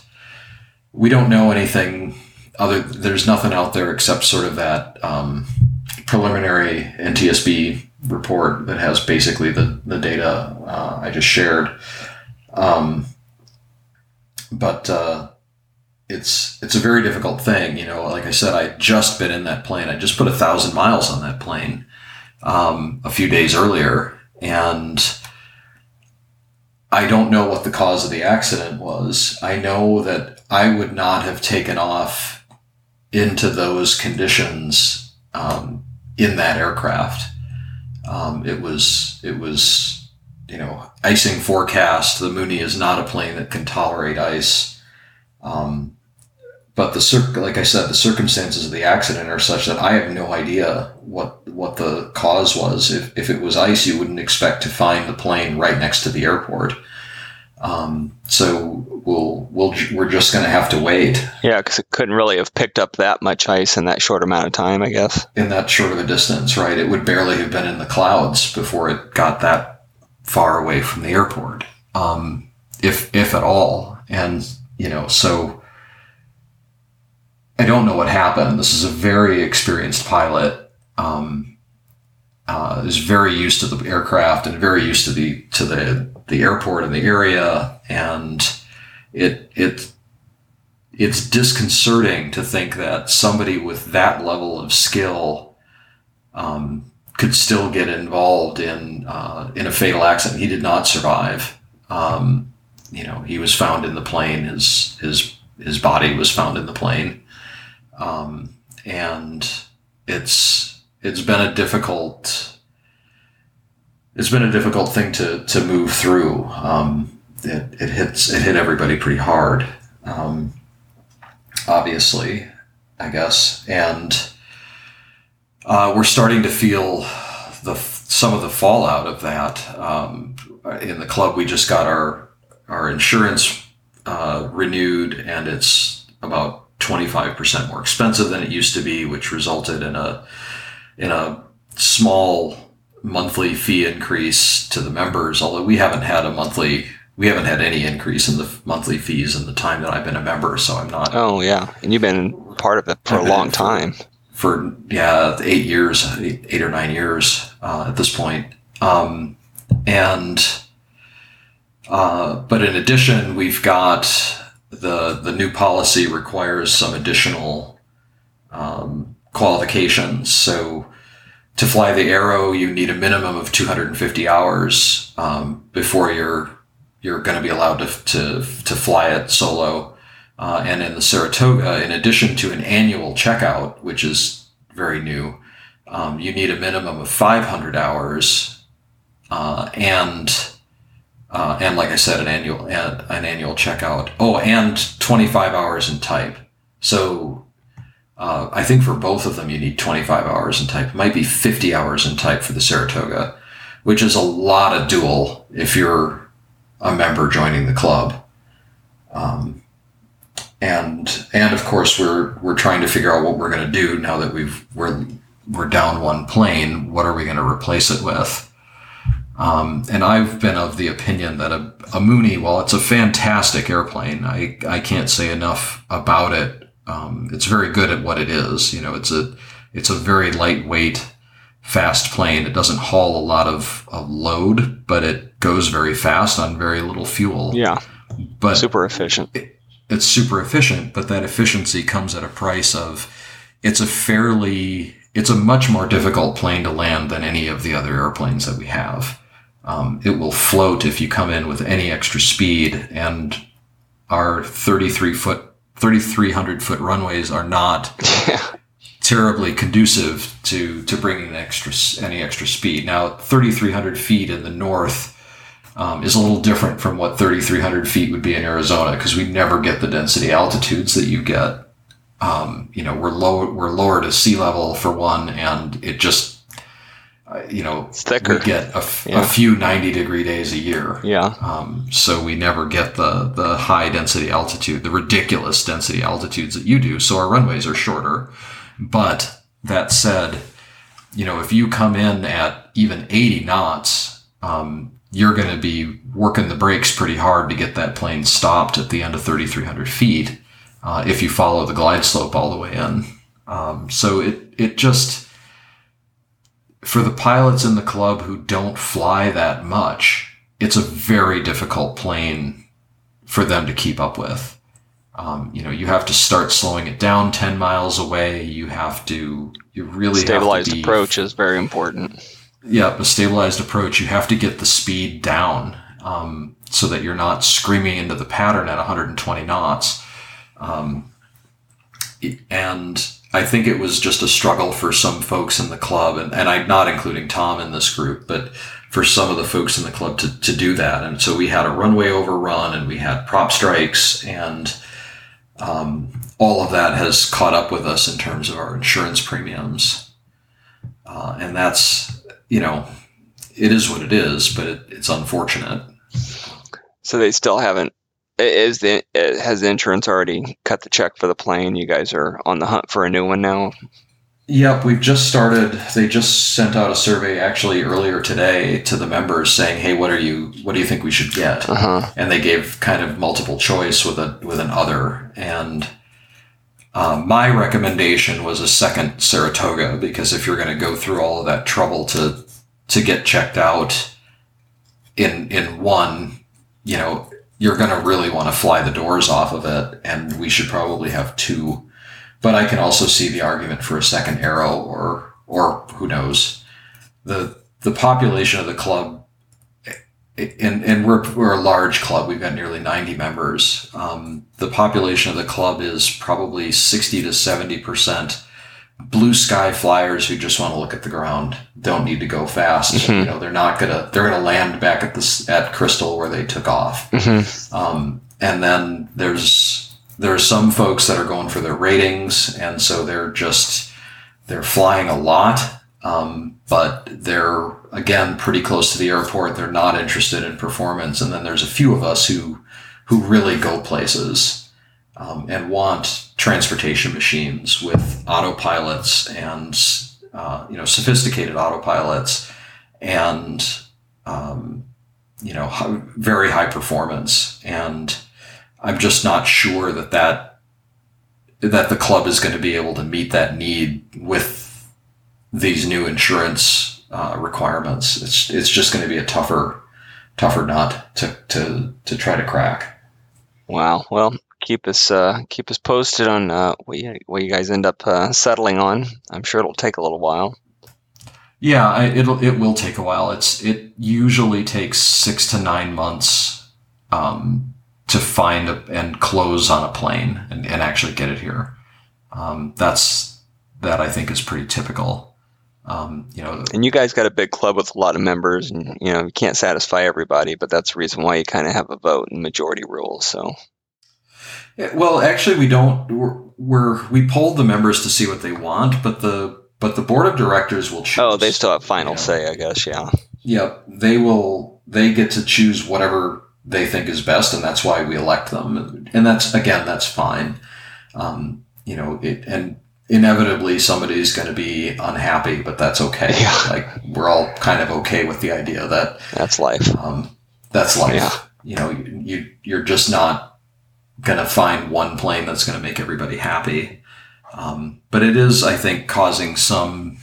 we don't know anything other. There's nothing out there except sort of that um, preliminary NTSB report that has basically the the data uh, I just shared. Um, but uh, it's it's a very difficult thing, you know. Like I said, I just been in that plane. I just put a thousand miles on that plane um, a few days earlier, and I don't know what the cause of the accident was. I know that I would not have taken off into those conditions um, in that aircraft. Um, it was it was you know icing forecast. The Mooney is not a plane that can tolerate ice. Um, but the like I said, the circumstances of the accident are such that I have no idea what what the cause was. If, if it was ice, you wouldn't expect to find the plane right next to the airport. Um, so we'll we'll we're just going to have to wait Yeah, because it couldn't really have picked up that much ice in that short amount of time, I guess. in that short of a distance, right? It would barely have been in the clouds before it got that far away from the airport, um, if if at all. And you know, so I don't know what happened. This is a very experienced pilot. Um, uh, is very used to the aircraft and very used to the to the the airport and the area, and it it it's disconcerting to think that somebody with that level of skill um, could still get involved in uh, in a fatal accident. He did not survive. Um, you know, he was found in the plane. His his his body was found in the plane, um, and it's it's been a difficult it's been a difficult thing to to move through. Um, it, it hits it hit everybody pretty hard. Um, obviously, I guess, and uh, we're starting to feel the some of the fallout of that. Um, in the club, we just got our our insurance uh, renewed, and it's about twenty five percent more expensive than it used to be, which resulted in a in a small monthly fee increase to the members. Although we haven't had a monthly we haven't had any increase in the monthly fees in the time that I've been a member, so I'm not Oh yeah, and you've been part of it for a I've been long for- time. for yeah eight years, eight, eight or nine years uh, at this point. Um, and uh, but in addition, we've got the the new policy requires some additional um, qualifications. So to fly the Arrow, you need a minimum of 250 hours um, before you're you're going to be allowed to, to to fly it solo. Uh, and in the Saratoga, in addition to an annual checkout, which is very new, um, you need a minimum of 500 hours, uh, and uh, and like I said, an annual an, an annual checkout. Oh, and 25 hours in type. So uh, I think for both of them, you need 25 hours in type. It might be 50 hours in type for the Saratoga, which is a lot of dual if you're a member joining the club. Um, and and of course we're we're trying to figure out what we're going to do now that we've we're we're down one plane. What are we going to replace it with? Um, and I've been of the opinion that a, a Mooney, while it's a fantastic airplane, I, I can't say enough about it. Um, it's very good at what it is. You know, it's a it's a very lightweight, fast plane. It doesn't haul a lot of, of load, but it goes very fast on very little fuel. Yeah, but super efficient. it's super efficient, but that efficiency comes at a price of it's a fairly it's a much more difficult plane to land than any of the other airplanes that we have. Um, it will float if you come in with any extra speed, and our 33 foot, 3,300 foot runways are not Yeah. terribly conducive to to bringing extra any extra speed. Now, 3,300 feet in the north um, is a little different from what 3,300 feet would be in Arizona because we never get the density altitudes that you get. Um, you know, we're low, we're lower to sea level for one, and it just you know, It's thicker. we get a, f- Yeah. a few 90 degree days a year. Yeah. Um, so we never get the the high density altitude, the ridiculous density altitudes that you do. So our runways are shorter. But that said, you know, if you come in at even 80 knots, um, you're going to be working the brakes pretty hard to get that plane stopped at the end of 3,300 feet uh, if you follow the glide slope all the way in. Um, so it it just for the pilots in the club who don't fly that much, it's a very difficult plane for them to keep up with. Um, you know, you have to start slowing it down 10 miles away. You have to, you really Stabilized have to be, approach is very important. Yeah, a stabilized approach. You have to get the speed down um, so that you're not screaming into the pattern at 120 knots. Um, and I think it was just a struggle for some folks in the club, and, and I'm not including Tom in this group, but for some of the folks in the club to, to do that. And so we had a runway overrun and we had prop strikes, and um, all of that has caught up with us in terms of our insurance premiums. Uh, and that's, you know, it is what it is, but it, it's unfortunate. So they still haven't. Is the has the insurance already cut the check for the plane? You guys are on the hunt for a new one now. Yep, we've just started. They just sent out a survey actually earlier today to the members saying, "Hey, what are you? What do you think we should get?" Uh huh. And they gave kind of multiple choice with a with an other. And uh, my recommendation was a second Saratoga because if you're going to go through all of that trouble to to get checked out in in one, you know, you're going to really want to fly the doors off of it, and we should probably have two but I can also see the argument for a second arrow or or who knows. The the population of the club and, and we're, we're a large club. We've got nearly 90 members. Um, the population of the club is probably 60 to 70% blue sky flyers who just want to look at the ground. Don't need to go fast. Mhm. You know, they're not gonna, they're gonna land back at this, at Crystal where they took off. hmm Um, and then there's there are some folks that are going for their ratings, and so they're just they're flying a lot, um, but they're again pretty close to the airport. They're not interested in performance, and then there's a few of us who who really go places um, and want transportation machines with autopilots and uh, you know sophisticated autopilots and um, you know very high performance. And i'm just not sure that that that the club is going to be able to meet that need with these new insurance uh, requirements. It's it's just going to be a tougher tougher nut to to to try to crack. Wow. Well, keep us uh, keep us posted on uh, what you what you guys end up uh, settling on. I'm sure it'll take a little while. Yeah, I, it'll it will take a while. It's it usually takes six to nine months um, to find a, and close on a plane and, and actually get it here. Um, that's that I think is pretty typical. Um, you know, And you guys got a big club with a lot of members, and you know you can't satisfy everybody, but that's the reason why you kind of have a vote and majority rule. So Yeah, well, actually, we don't. We're, we're we polled the members to see what they want, but the but the board of directors will choose. oh, they still have final Yeah. say, I guess. Yeah. Yep, they will. They get to choose whatever they think is best, and that's why we elect them. And that's again, that's fine. Um, you know, it, and inevitably somebody's going to be unhappy, but that's okay. Yeah. Like we're all kind of okay with the idea that That's life. um, that's life. Yeah. You know, you you're just not to find one plane that's to make everybody happy. Um, but it is, I think, causing some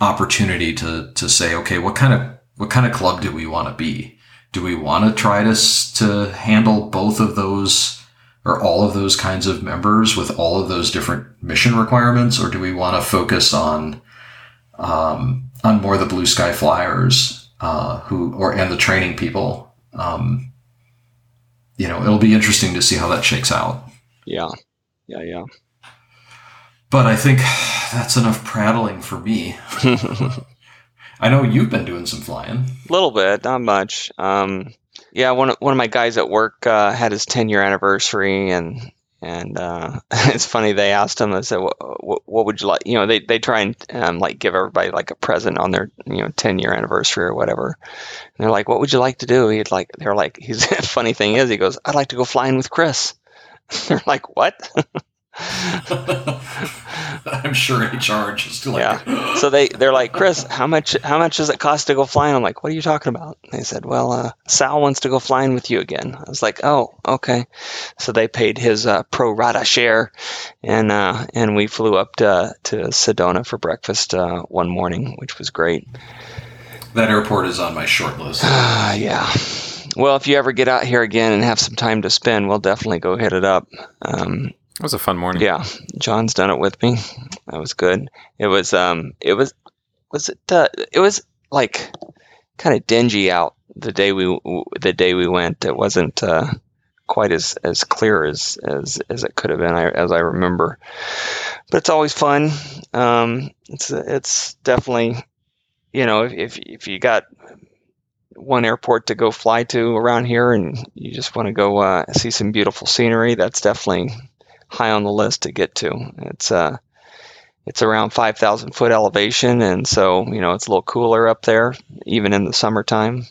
opportunity to to say, okay, what kind of what kind of club do we want to be? Do we want to try to to handle both of those or all of those kinds of members with all of those different mission requirements, or do we want to focus on um, on more the blue sky flyers uh, who or and the training people? Um, you know, it'll be interesting to see how that shakes out. Yeah. Yeah. Yeah. But I think that's enough prattling for me. I know you've been doing some flying. A little bit, not much. Um, yeah, one of, one of my guys at work uh, had his 10 year anniversary, and and uh, it's funny. They asked him. I said, what, what, "What would you like?" You know, they they try and um, like give everybody like a present on their you know 10 year anniversary or whatever. And they're like, "What would you like to do?" He'd like. They're like, "He's funny thing is, he goes, I'd like to go flying with Chris." they're like, "What?" I'm sure HR just like Yeah. So they they're like, Chris, how much how much does it cost to go flying? I'm like, what are you talking about? They said, well, uh, Sal wants to go flying with you again. I was like, oh, okay. So they paid his uh, pro rata share, and uh, and we flew up to to Sedona for breakfast uh, one morning, which was great. that airport is on my short list. Ah, yeah. Well, if you ever get out here again and have some time to spend, we'll definitely go hit it up. Um, It was a fun morning. Yeah, John's done it with me. That was good. It was um it was was it uh, it was like kind of dingy out the day we the day we went. It wasn't uh, quite as as clear as as as it could have been I, as I remember. But it's always fun. Um it's it's definitely you know, if if, you got one airport to go fly to around here and you just want to go uh, see some beautiful scenery, that's definitely high on the list to get to. It's uh, it's around 5,000 foot elevation, and so you know it's a little cooler up there, even in the summertime.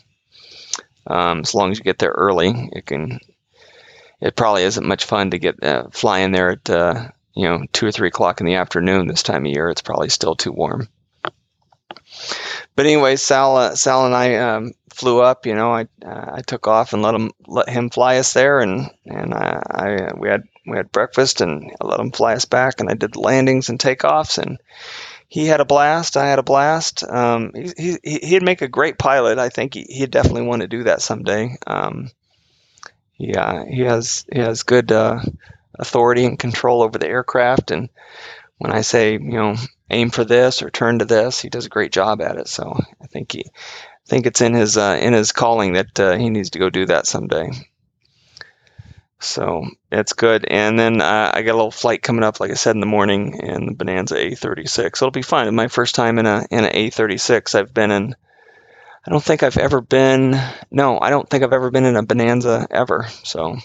Um, as long as you get there early, it can. It probably isn't much fun to get uh, flying there at uh, you know two or three o'clock in the afternoon this time of year. It's probably still too warm. But anyway, Sal, uh, Sal and I um, flew up. You know, I uh, I took off and let him let him fly us there, and and uh, I we had we had breakfast and I let him fly us back, and I did landings and takeoffs, and he had a blast. I had a blast. Um, he, he he'd make a great pilot. I think he, he'd definitely want to do that someday. Um, yeah, he has he has good uh, authority and control over the aircraft, and when I say you know aim for this or turn to this, he does a great job at it. So I think he I think it's in his uh, in his calling that uh, he needs to go do that someday. So it's good. And then uh, I got a little flight coming up, like I said in the morning, in the Bonanza A36. It'll be fun. My first time in a in an A36. I've been in. I don't think I've ever been. No, I don't think I've ever been in a Bonanza ever. So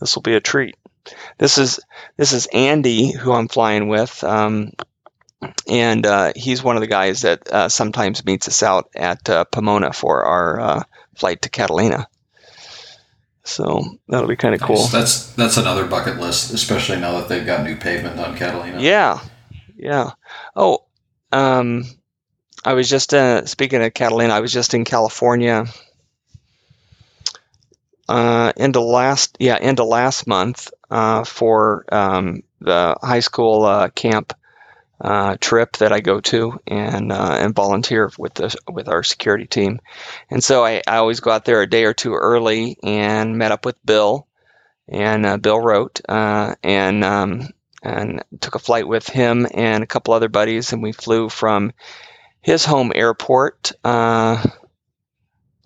this will be a treat. This is this is Andy, who I'm flying with. Um, and uh, he's one of the guys that uh, sometimes meets us out at uh, Pomona for our uh, flight to Catalina. So that'll be kind of cool. That's that's another bucket list, especially now that they've got new pavement on Catalina. Yeah, yeah. Oh, um, I was just uh, speaking of Catalina. I was just in California. Uh, into last, yeah, into last month uh, for um, the high school uh, camp uh, trip that I go to and uh, and volunteer with the with our security team. And so I, I always go out there a day or two early and met up with Bill, and uh, Bill wrote uh, and um, and took a flight with him and a couple other buddies, and we flew from his home airport, uh,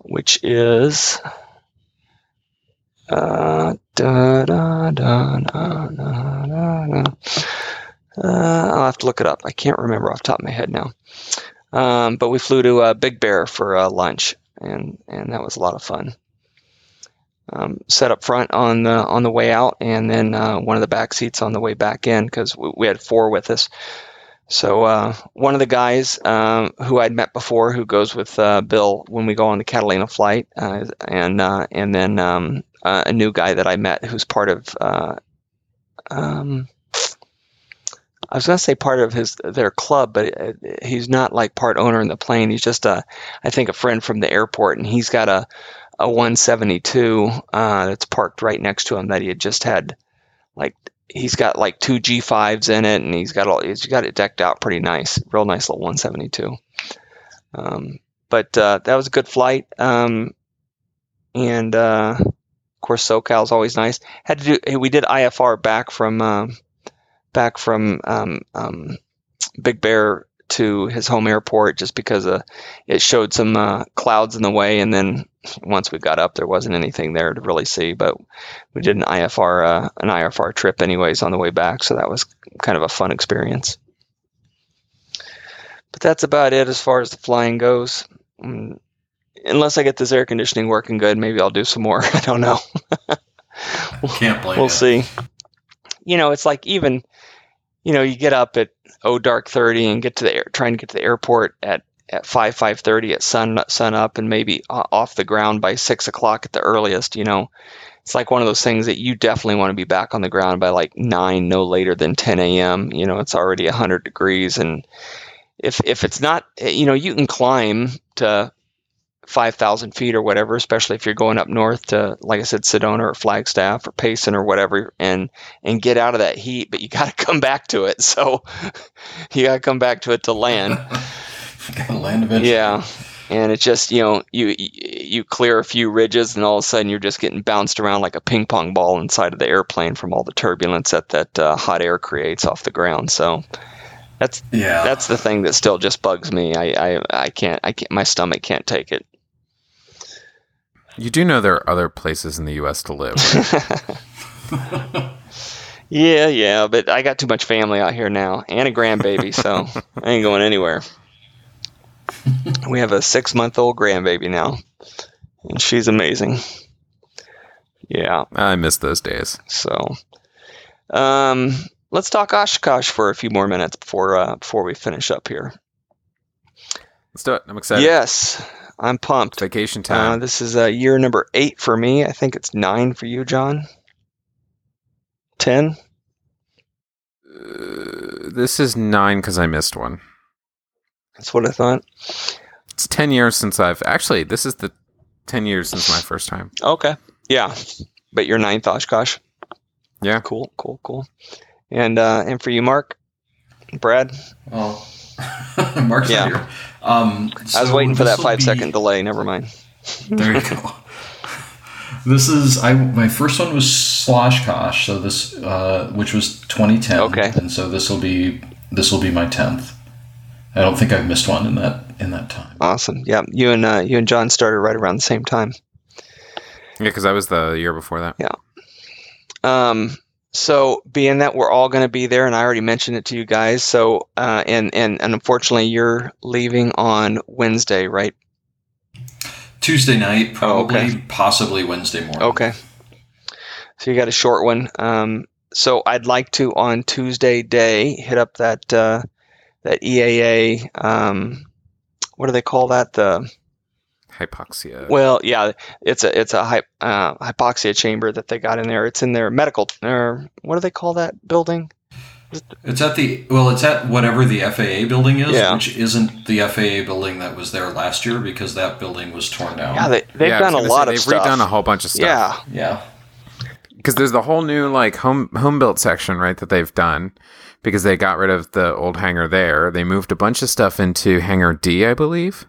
which is. Uh, da, da, da. Uh, I'll have to look it up. I can't remember off the top of my head now. Um, but we flew to uh, Big Bear for uh, lunch, and and that was a lot of fun. Um, set up front on the on the way out, and then uh, one of the back seats on the way back in because we, we had four with us. So uh, one of the guys um, who I'd met before, who goes with uh, Bill when we go on the Catalina flight, and and then um, a new guy that I met who's part of. Um, I was going to say part of his their club, but uh, he's not like part owner in the plane. He's just a, I think, a friend from the airport, and he's got a a 172 uh, that's parked right next to him that he had just had, like he's got like two G5s in it, and he's got all he's got it decked out pretty nice, real nice little 172. Um, but uh, that was a good flight, um, and uh, of course SoCal's always nice. Had to do we did IFR back from. Back from um, um, Big Bear to his home airport just because uh, it showed some uh, clouds in the way. And then once we got up, there wasn't anything there to really see. But we did an IFR uh, an IFR trip anyways on the way back, so that was kind of a fun experience. But that's about it as far as the flying goes. Mm, Unless I get this air conditioning working good, maybe I'll do some more. I don't know. Can't blame we'll you. see. you know, it's like even, you know, you get up at oh dark thirty and get to the air, trying to get to the airport at at five five thirty at sun sun up and maybe off the ground by six o'clock at the earliest. You know, it's like one of those things that you definitely want to be back on the ground by like nine, no later than ten a.m. You know, it's already hundred degrees, and if if it's not, eh, you know, you can climb to 5,000 feet or whatever, especially if you're going up north to, like I said, Sedona or Flagstaff or Payson or whatever, and and get out of that heat. But you got to come back to it. So you got to come back to it to land. Land eventually. Yeah, and it's just you know you you clear a few ridges, and all of a sudden you're just getting bounced around like a ping pong ball inside of the airplane from all the turbulence that that uh, hot air creates off the ground. So. That's Yeah. that's the thing that still just bugs me. I, I, I can't I can't my stomach can't take it. You do know there are other places in the U.S. to live. Yeah, yeah, but I got too much family out here now and a grandbaby, so I ain't going anywhere. We have a six month old grandbaby now, and she's amazing. Yeah, I miss those days. so um, let's talk Oshkosh for a few more minutes before uh, before we finish up here. Let's do it. I'm excited. Yes, I'm pumped. It's vacation Uh, time. this is uh, year number eight for me. I think it's nine for you, John. Ten. Uh, this is nine because I missed one. That's what I thought. It's 10 years since I've actually, this is the 10 years since my first time. Okay. Yeah. But you're ninth Oshkosh. Yeah. Cool, cool, cool. And uh and for you, Mark? Brad? Well, Mark's Yeah. here. Um, I was waiting for that this'll five be- second delay, never mind. There you go. This is I. My first one was Sloshkosh, so this, uh, which was 2010. Okay. And so this will be this will be my tenth. I don't think I've missed one in that in that time. Awesome. Yeah. You and uh you and John started right around the same time. Yeah, because I was the year before that. Yeah. Um so being that we're all gonna be there and I already mentioned it to you guys, so uh and and, and unfortunately you're leaving on Wednesday, right? Tuesday night, probably, Oh, okay. possibly Wednesday morning. Okay. So you got a short one. Um, so I'd like to on Tuesday day hit up that uh, that EAA. Um, what do they call that? The Hypoxia. well, yeah, it's a it's a hy- uh, hypoxia chamber that they got in there. It's in their medical. Or what do they call that building? It's at the well, it's at whatever the FAA building is, Yeah. which isn't the FAA building that was there last year because that building was torn down. Yeah, they they've Yeah, done a lot say, of they've stuff. redone a whole bunch of stuff. yeah, yeah. because there's the whole new like home home built section right that they've done because they got rid of the old hangar there they moved a bunch of stuff into hangar d i believe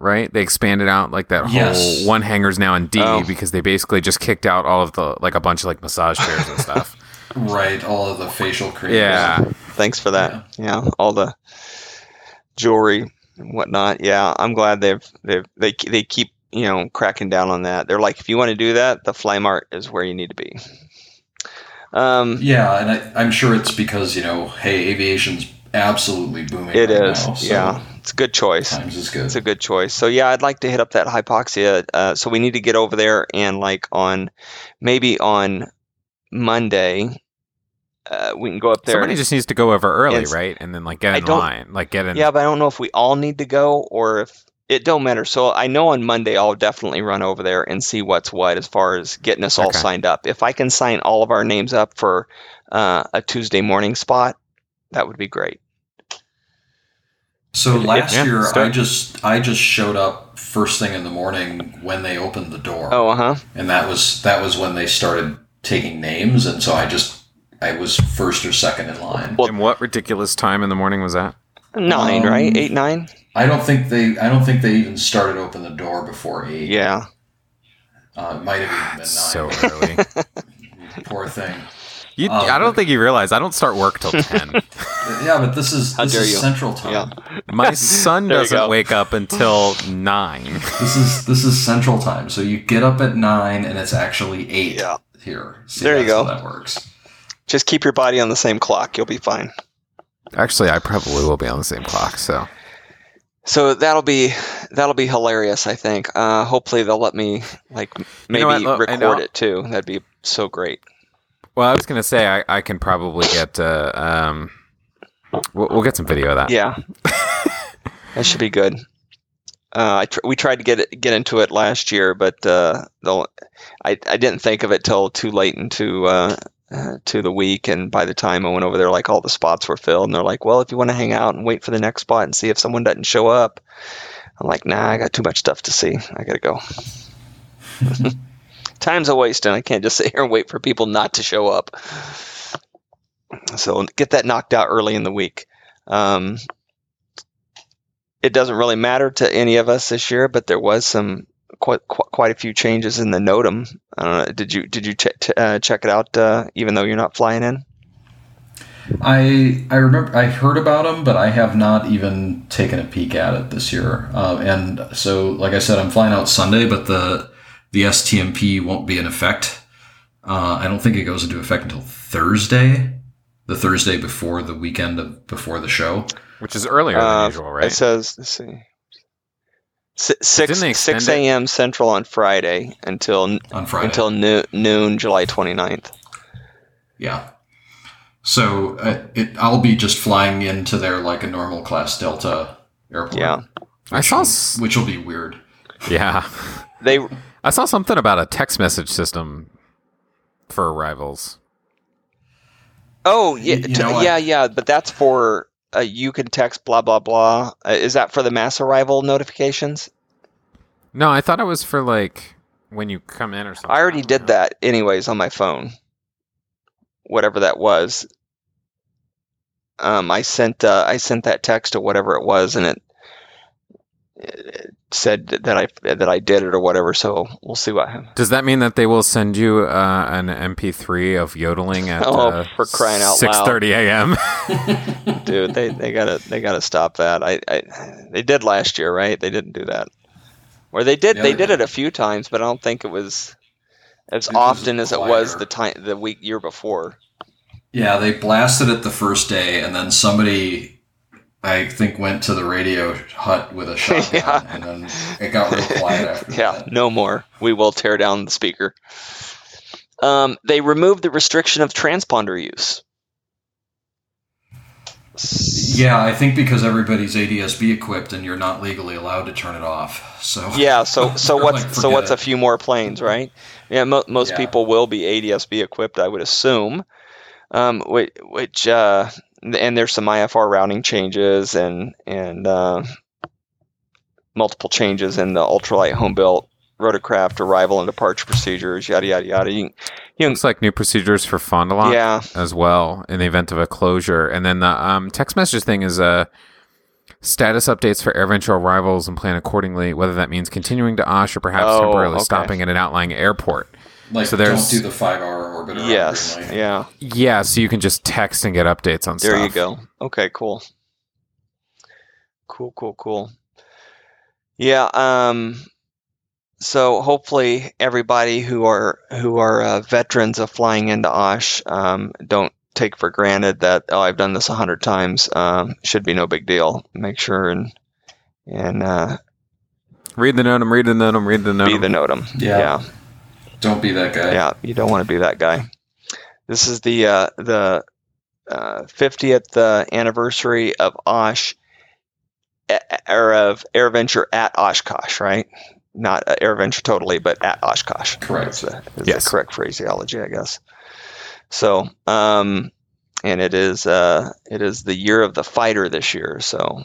right they expanded out like that Yes. whole one hangar's now in d Oh. because they basically just kicked out all of the like a bunch of like massage chairs and stuff Right, all of the facial creams. yeah thanks for that. Yeah, all the jewelry and whatnot. Yeah, I'm glad they've they've they they keep you know cracking down on that. They're like, if you want to do that, the Fly Mart is where you need to be. Um, Yeah, and I, I'm sure it's because you know, hey, aviation's absolutely booming. it right is. now, so yeah, it's a good choice. times is good. It's a good choice. So yeah, I'd like to hit up that hypoxia. Uh, so we need to get over there and like on maybe on Monday, uh, we can go up there. somebody just needs to go over early And right and then like get in don't- line like get in Yeah, but I don't know if we all need to go or if it don't matter. So I know on Monday I'll definitely run over there and see what's what as far as getting us all Okay. signed up. If I can sign all of our names up for uh, a Tuesday morning spot, that would be great. So last Yeah, year, let's I just I just showed up first thing in the morning when they opened the door. Oh, uh huh. and that was that was when they started taking names, and so I just I was first or second in line. Well- and what ridiculous time in the morning was that Nine, Um, right? Eight, nine. I don't think they I don't think they even started open the door before eight. Yeah. uh, it might have even been so early Poor thing. You, Um, i don't think you realize i don't start work till 10 Yeah, but this is How this is you. Central Time. My son doesn't wake up until nine. This is this is Central Time. So you get up at nine, and it's actually eight Yeah. here. See, There you go. That works. Just keep your body on the same clock. You'll be fine. Actually, I probably will be on the same clock. So So that'll be that'll be hilarious. I think. Uh, hopefully they'll let me like maybe what, look, record it too. That'd be so great. Well, I was gonna say I, I can probably get uh, um, we'll, we'll get some video of that. Yeah, that should be good. Uh, I tr- we tried to get it, get into it last year, but uh, the, I I didn't think of it till too late into uh, uh, to the week, and by the time I went over there, like all the spots were filled, and they're like, "Well, if you want to hang out and wait for the next spot and see if someone doesn't show up," I'm like, "Nah, I got too much stuff to see. I gotta go." Time's a waste, and I can't just sit here and wait for people not to show up. So get that knocked out early in the week. Um, it doesn't really matter to any of us this year, but there was some quite quite, a few changes in the don't know. Did you did you check t- uh, check it out? Uh, even though you're not flying in. I I remember I heard about them, but I have not even taken a peek at it this year. Uh, and so, like I said, I'm flying out Sunday, but the the STMP won't be in effect. Uh, I don't think it goes into effect until Thursday, the Thursday before the weekend of before the show. which is earlier than Uh, usual, right? It says let's see. Si- Six six a.m. Central on Friday until On Friday. until noo- noon July 29th. Yeah. So uh, it, I'll be just flying into there like a normal class Delta airport. Yeah. I saw, s- which will be weird. yeah, They I saw something about a text message system for arrivals. oh yeah you t- know what? yeah yeah, but that's for uh, you can text blah blah blah. Uh, is that for the mass arrival notifications? No, I thought it was for like when you come in or something. I already don't did know. that anyways on my phone. Whatever that was. Um, I sent uh, I sent that text to whatever it was, and it, it said that I that I did it or whatever. So we'll see what happens. Does that mean that they will send you uh, an MP3 of yodeling at Oh, uh, for crying out loud. 6:30 a.m.? Dude, they, they gotta they gotta stop that. I, I they did last year, right? They didn't do that. Or they did Yeah, they they did did. it a few times, but I don't think it was as It was often as it was the time the week year before. Yeah, they blasted it the first day, and then somebody, I think, went to the radio hut with a shotgun, Yeah. and then it got real quiet after yeah, that. no more. We will tear down the speaker. Um, they removed the restriction of transponder use. Yeah, I think because everybody's ADSB equipped, and you're not legally allowed to turn it off. So Yeah, so so what's like, so "Forget what's a few more planes, right? Yeah, mo- most Yeah. people will be ADSB equipped, I would assume. Um, which, which uh, and there's some IFR routing changes and and uh, multiple changes in the ultralight home built rotorcraft arrival and departure procedures, yada yada yada. You, you Looks like new procedures for Fond du Lac yeah, as well in the event of a closure. And then the um, text message thing is uh, status updates for AirVenture arrivals and plan accordingly, whether that means continuing to Osh or perhaps Oh, temporarily okay. stopping at an outlying airport. Like So don't there's- do the five-hour orbit. around yes, Green yeah. Yeah, so you can just text and get updates on There stuff. There you go. Okay, cool. Cool, cool, cool. Yeah, um so hopefully everybody who are who are uh, veterans of flying into Osh um, don't take for granted that oh I've done this a hundred times. Um, should be no big deal. Make sure and and uh, Read the NOTAM, read the NOTAM, read the NOTAM. be the NOTAM. Yeah. yeah. Don't be that guy. Yeah, you don't want to be that guy. This is the uh, the uh, 50th uh, anniversary of Osh or of AirVenture at Oshkosh, right? Not uh, AirVenture totally, but at Oshkosh. Correct. Is the, is Yes. the correct phraseology, I guess. So, um, and it is uh, it is the year of the fighter this year. So,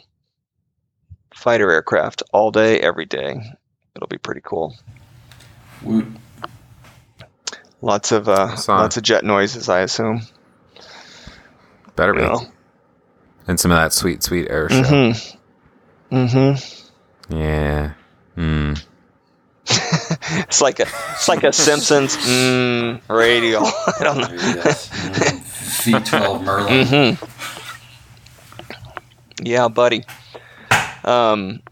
fighter aircraft all day, every day. It'll be pretty cool. Woot. Lots of uh, lots of jet noises, I assume. Better be. You know? And some of that sweet, sweet air show. Mm-hmm. Mm-hmm. Yeah. Mm. It's like a it's like a Simpsons mm, radio. I don't know. Yes. Mm, V12 Merlin. hmm Yeah, buddy. Um.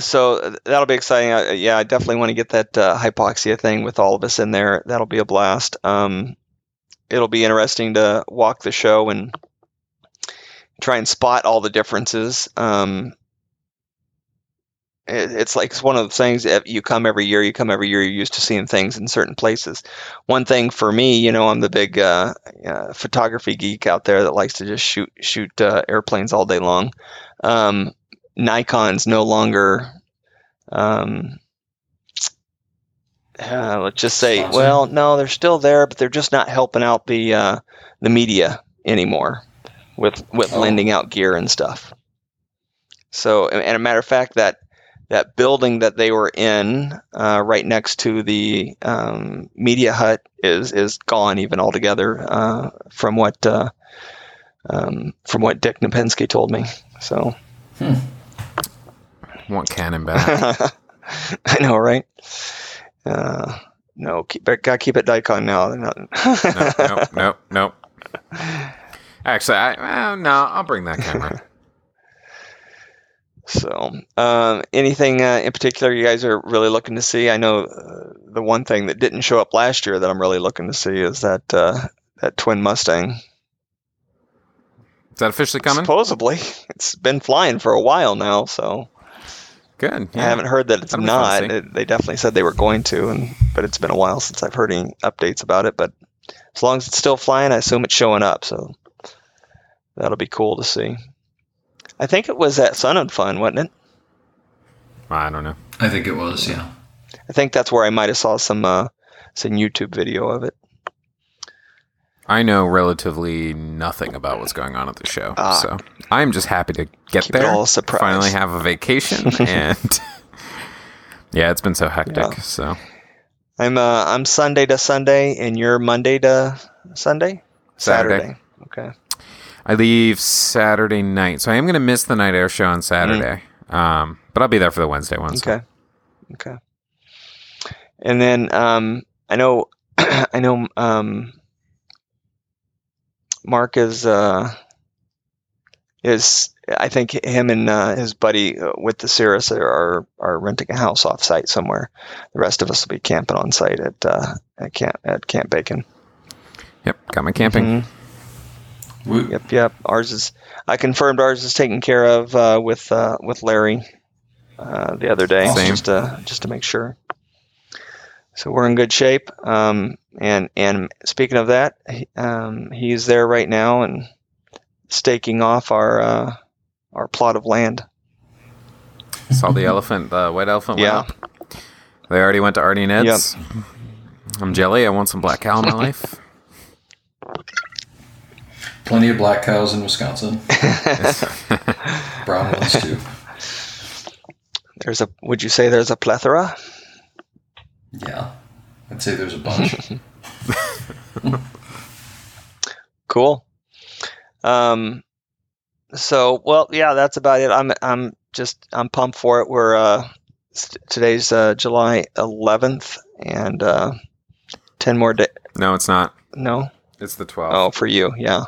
So uh, that'll be exciting. Uh, yeah, I definitely want to get that uh, hypoxia thing with all of us in there. That'll be a blast. Um, it'll be interesting to walk the show and try and spot all the differences. Um, it, it's like it's one of the things that you come every year. You come every year. You're used to seeing things in certain places. One thing for me, you know, I'm the big uh, uh, photography geek out there that likes to just shoot shoot uh, airplanes all day long. Um, Nikon's no longer. Um, uh, let's just say, Sponsor? well, no, they're still there, but they're just not helping out the uh, the media anymore with with Oh. lending out gear and stuff. So, and and a matter of fact, that that building that they were in, uh, right next to the um, media hut, is is gone even altogether. Uh, from what uh, um, from what Dick Knapinski told me. So, Want Canon back. I know, right? Uh, no, keep gotta keep it Daikon now. They're not- nope, nope, nope, nope. Actually, I well, no, I'll bring that camera. So, um, anything uh, in particular you guys are really looking to see? I know uh, the one thing that didn't show up last year that I'm really looking to see is that uh, that twin Mustang. Is that officially coming? Supposedly, it's been flying for a while now, so Good. I haven't heard that it's That'll not. It, they definitely said they were going to, and but it's been a while since I've heard any updates about it. But as long as it's still flying, I assume it's showing up. So that'll be cool to see. I think it was at Sun and Fun, wasn't it? I don't know. I think it was, yeah. I think that's where I might have saw some uh, some YouTube video of it. I know relatively nothing about what's going on at the show, Ah. so I'm just happy to get there. all. Finally, have a vacation, and yeah, it's been so hectic. Yeah. So I'm uh, I'm Sunday to Sunday, and you're Monday to Sunday. Saturday. Okay. I leave Saturday night, so I am going to miss the night air show on Saturday. Um, but I'll be there for the Wednesday one. Okay. Okay. And then um, I know I know um, Mark is uh, is I think him and uh, his buddy uh, with the Cirrus are are renting a house off site somewhere. The rest of us will be camping on site at uh, at camp at Camp Bacon. Yep, got my camping. Mhm. Yep, yep. Ours is. I confirmed ours is taken care of uh, with uh, with Larry uh, the other day, Same. just to just to make sure. So we're in good shape. Um, and and speaking of that, he, um, he's there right now and staking off our uh, our plot of land. Saw the elephant, the white elephant. Yeah. up. They already went to Ardy and Ed's. I'm jelly. I want some black cow in my life. plenty of black cows in Wisconsin. Brown ones too. There's a. Would you say there's a plethora? Yeah. I'd say there's a bunch. Cool. Um, so well, yeah, that's about it. I'm I'm just I'm pumped for it. We're uh, s- today's uh, July 11th, and uh, ten more days. No, it's not. No, It's the 12th. oh, for you, yeah.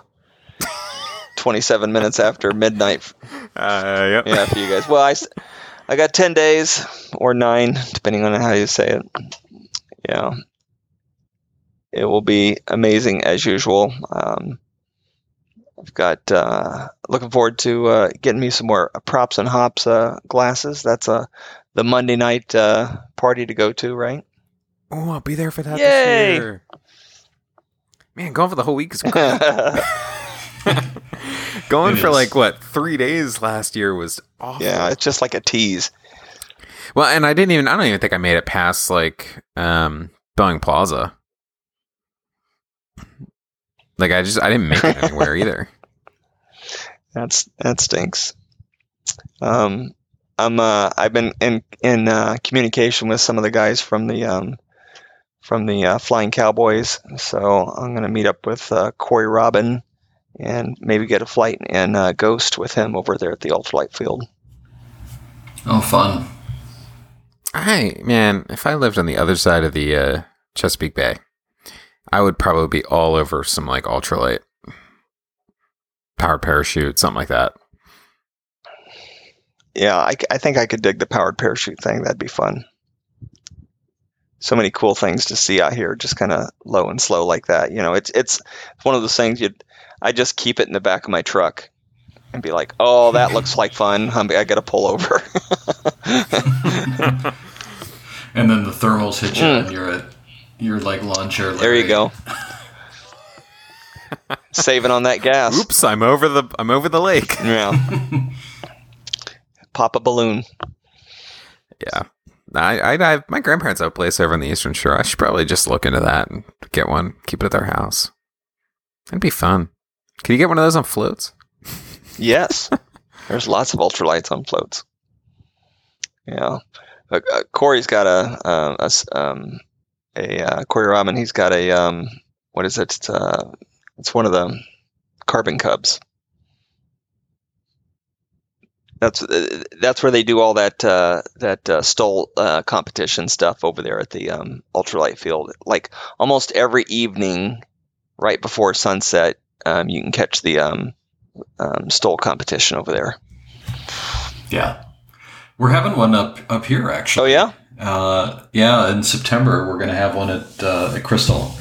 27 minutes after midnight. Uh, yep. Yeah, for you guys. Well, I, s- I got 10 days or nine, depending on how you say it. Yeah. It will be amazing as usual. Um, I've got uh, looking forward to uh, getting me some more props and hops uh, glasses. That's uh, the Monday night uh, party to go to, right? Oh, I'll be there for that Yay! this year. Man, going for the whole week is great. going It for is. like what three days last year was awful. yeah, it's just like a tease. Well, and I didn't even. I don't even think I made it past like um Boeing Plaza. Like I just I didn't make it anywhere either. That's that stinks. Um, I'm uh, I've been in in uh, communication with some of the guys from the um, from the uh, Flying Cowboys, so I'm gonna meet up with uh, Corey Robin and maybe get a flight and uh, Ghost with him over there at the ultralight field. oh, fun. I man, if I lived on the other side of the uh, Chesapeake Bay, I would probably be all over some like ultralight powered parachute, something like that. Yeah, I, I think I could dig the powered parachute thing. That'd be fun. So many cool things to see out here, just kind of low and slow like that. You know, it's it's one of those things you. Would I just keep it in the back of my truck and be like, "Oh, that looks like fun. I'm, I got to pull over." and then the thermals hit you, hmm. and you're at you're like lawn chair. There you go. Saving on that gas. Oops, I'm over the I'm over the lake. Yeah. Pop a balloon. Yeah. I, I, I my grandparents have a place over on the Eastern Shore. I should probably just look into that and get one, keep it at their house. It'd be fun. Can you get one of those on floats? Yes. There's lots of ultralights on floats. Yeah. Uh, uh, Corey's got a, uh, a um, a uh, Corey Robin. He's got a um, what is it? It's, uh, it's one of the carbon cubs. That's uh, that's where they do all that uh, that uh, STOL uh, competition stuff over there at the um, ultralight field. Like almost every evening, right before sunset, um, you can catch the um, um, STOL competition over there. Yeah, we're having one up up here actually. Oh yeah, Uh, yeah, in September we're going to have one at uh, at Crystal.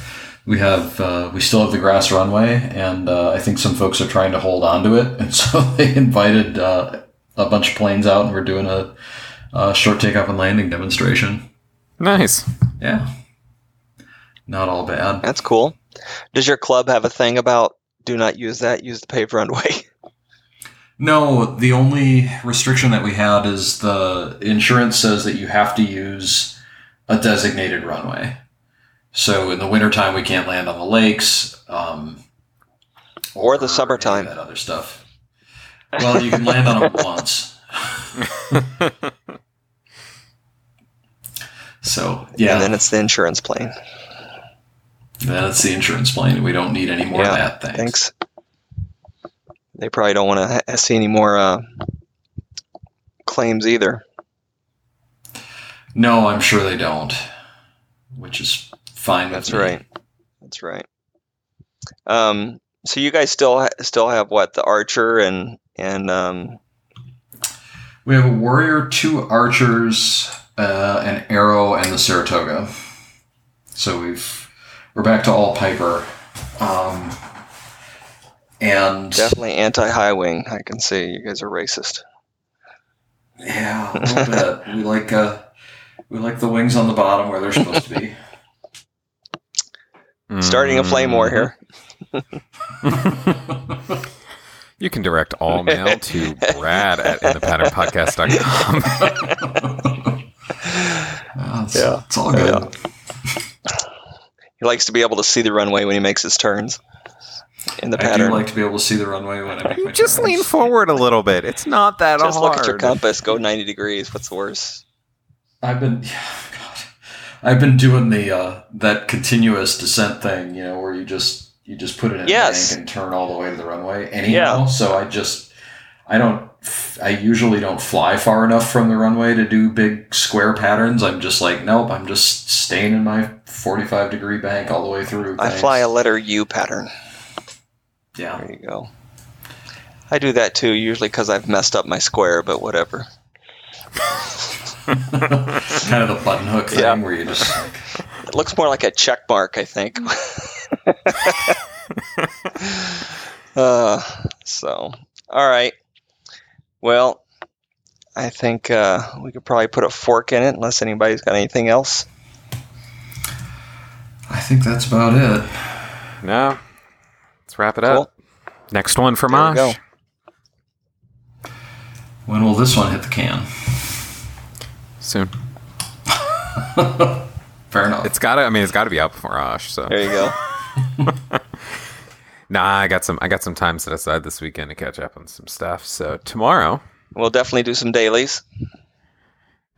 We have uh, we still have the grass runway, and uh, I think some folks are trying to hold on to it, and so they invited uh, a bunch of planes out, and we're doing a, a short takeoff and landing demonstration. Nice. Yeah, not all bad. that's cool. Does your club have a thing about do not use that? Use the paved runway. No, the only restriction that we had is the insurance says that you have to use a designated runway. So in the wintertime, we can't land on the lakes. Um, Or the any summertime. That other stuff. Well, you can land on them once. So yeah, And then it's the insurance plane. That's the insurance plane. We don't need any more Yeah, of that. Thanks. Thanks. They probably don't want to see any more uh, claims either. No, I'm sure they don't. Which is fine. with That's me. right. That's right. Um, so you guys still ha- still have what the Archer and and um, We have a warrior, two archers, uh, an arrow, and the Saratoga. So we've we're back to all Piper, um, and definitely anti high wing. I can see you guys are racist. yeah, a little bit. We like uh, we like the wings on the bottom where they're supposed to be. Starting a flame war here. You can direct all mail to Brad at inthepatternpodcast.com. Yeah, it's, Yeah. it's all good. Yeah. He likes to be able to see the runway when he makes his turns in the pattern. I do pattern. like to be able to see the runway when I make my Just turns. lean forward a little bit. It's not that Just hard. look at your compass. Go 90 degrees. What's the worst? I've been, God, I've been doing the uh, that continuous descent thing, you know, where you just you just put it in Yes. a bank and turn all the way to the runway. Anyhow, so I just I don't I usually don't fly far enough from the runway to do big square patterns. I'm just like, nope, I'm just staying in my 45 degree bank all the way through. I thanks. fly a letter U pattern. yeah. There you go. I do that too, usually because I've messed up my square, but whatever. kind of the button hook thing Yeah. where you just like, It looks more like a check mark, I think. uh, so, all right. Well, I think uh, we could probably put a fork in it, unless anybody's got anything else. I think that's about it. No. Let's wrap it Cool. up. Next one from There we When will this one hit the can? Soon. Fair enough. It's gotta I mean it's gotta be out before Osh, so There you go. Nah, I got some I got some time set aside this weekend to catch up on some stuff. So tomorrow We'll definitely do some dailies.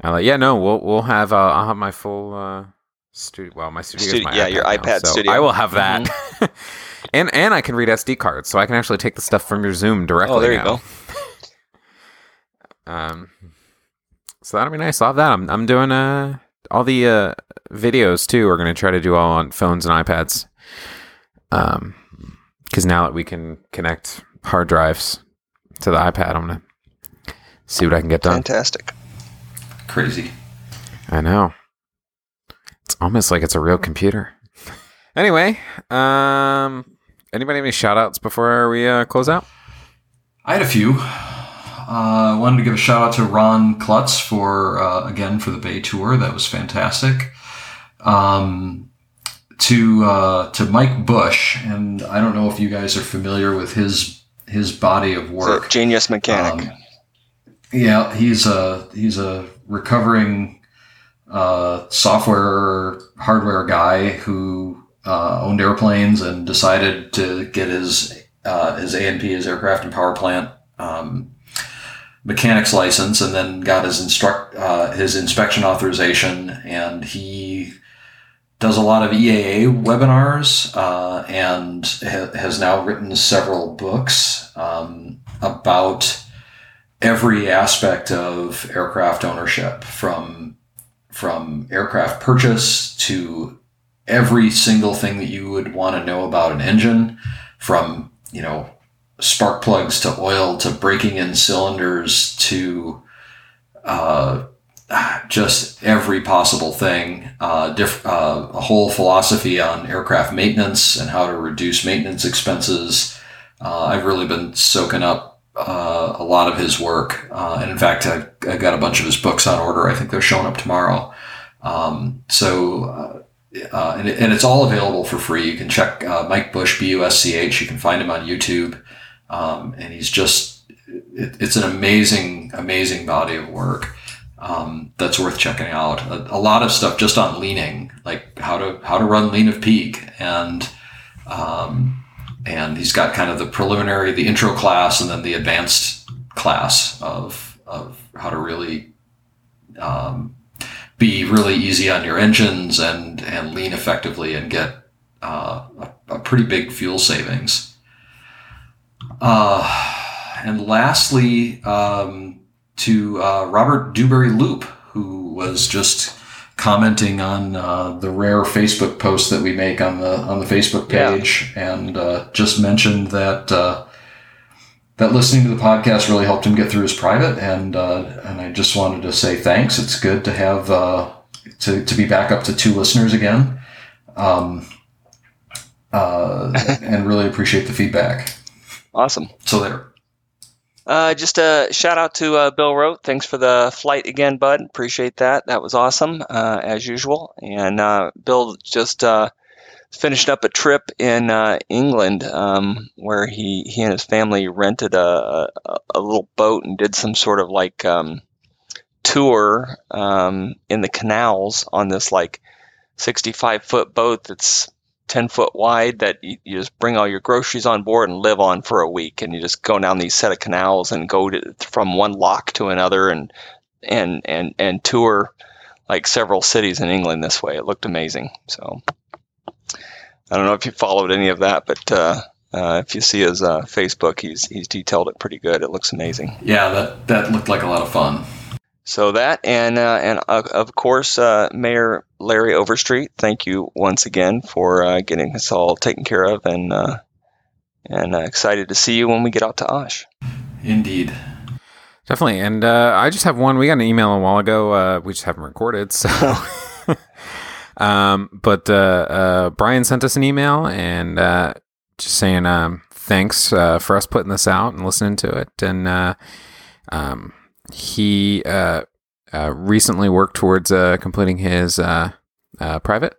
I'll, uh, yeah, no, we'll we'll have uh, I'll have my full uh, studio. Well, my studio, Studi- is my yeah, your iPad, now, iPad so studio. I will have that, and and I can read SD cards, so I can actually take the stuff from your Zoom directly. Oh, there you now. go. Um, so that'll be nice. I'll have that. I'm I'm doing uh all the uh videos too. We're gonna try to do all on phones and iPads. Um, because now that we can connect hard drives to the iPad, I'm gonna see what I can get done. Fantastic. Crazy. I know. It's almost like it's a real computer. Anyway, um, anybody have any shout outs before we uh, close out? I had a few. uh, I wanted to give a shout out to Ron Klutz for uh, again for the Bay tour. That was fantastic. Um, to uh, to Mike Busch, and I don't know if you guys are familiar with his his body of work. genius mechanic. Um, yeah, he's a he's a recovering uh, software hardware guy who uh, owned airplanes and decided to get his uh, his A and P, his aircraft and power plant um, mechanics license, and then got his instruct uh, his inspection authorization, and he does a lot of EAA webinars uh, and ha- has now written several books um, about every aspect of aircraft ownership from from aircraft purchase to every single thing that you would want to know about an engine from you know spark plugs to oil to breaking in cylinders to uh, just every possible thing uh, diff- uh, a whole philosophy on aircraft maintenance and how to reduce maintenance expenses uh, i've really been soaking up uh, a lot of his work. Uh, and in fact, I've, I've got a bunch of his books on order. I think they're showing up tomorrow. Um, so, uh, and, and it's all available for free. You can check Mike Busch, B U S C H. You can find him on YouTube. Um, and he's just, it, it's an amazing, amazing body of work. Um, that's worth checking out. A, a lot of stuff just on leaning, like how to how to run lean of peak, and um, and he's got kind of the preliminary, the intro class, and then the advanced class of of how to really um, be really easy on your engines and and lean effectively and get uh, a, a pretty big fuel savings. Uh, and lastly, um, to uh, Robert Dewberry Loop, who was just commenting on uh, the rare Facebook post that we make on the on the Facebook Yeah. page, and uh, just mentioned that uh, that listening to the podcast really helped him get through his private, and uh, and I just wanted to say thanks. It's good to have uh, to to be back up to two listeners again, um, uh, and really appreciate the feedback. Awesome. So there. Uh, just a shout out to uh, Bill Rote. Thanks for the flight again, bud. Appreciate that. That was awesome, uh, as usual. And uh, Bill just uh, finished up a trip in uh, England um, where he, he and his family rented a, a, a little boat and did some sort of like um, tour um, in the canals on this like 65 foot boat that's 10 foot wide that you, you just bring all your groceries on board and live on for a week and you just go down these set of canals and go to, from one lock to another and and and and tour like several cities in England this way. It looked amazing so. I don't know if you followed any of that but uh, uh, if you see his uh, Facebook he's he's detailed it pretty good. It looks amazing. Yeah, that that looked like a lot of fun. So that and uh, and uh, of course, uh, Mayor Larry Overstreet, thank you once again for uh, getting us all taken care of, and uh, and uh, excited to see you when we get out to Osh. Indeed. Definitely. And uh, I just have one. We got an email a while ago. Uh, we just haven't recorded. So, um, but uh, uh, Brian sent us an email and uh, just saying um, thanks uh, for us putting this out and listening to it. And uh, um, he uh, uh, recently worked towards uh, completing his uh, uh, private.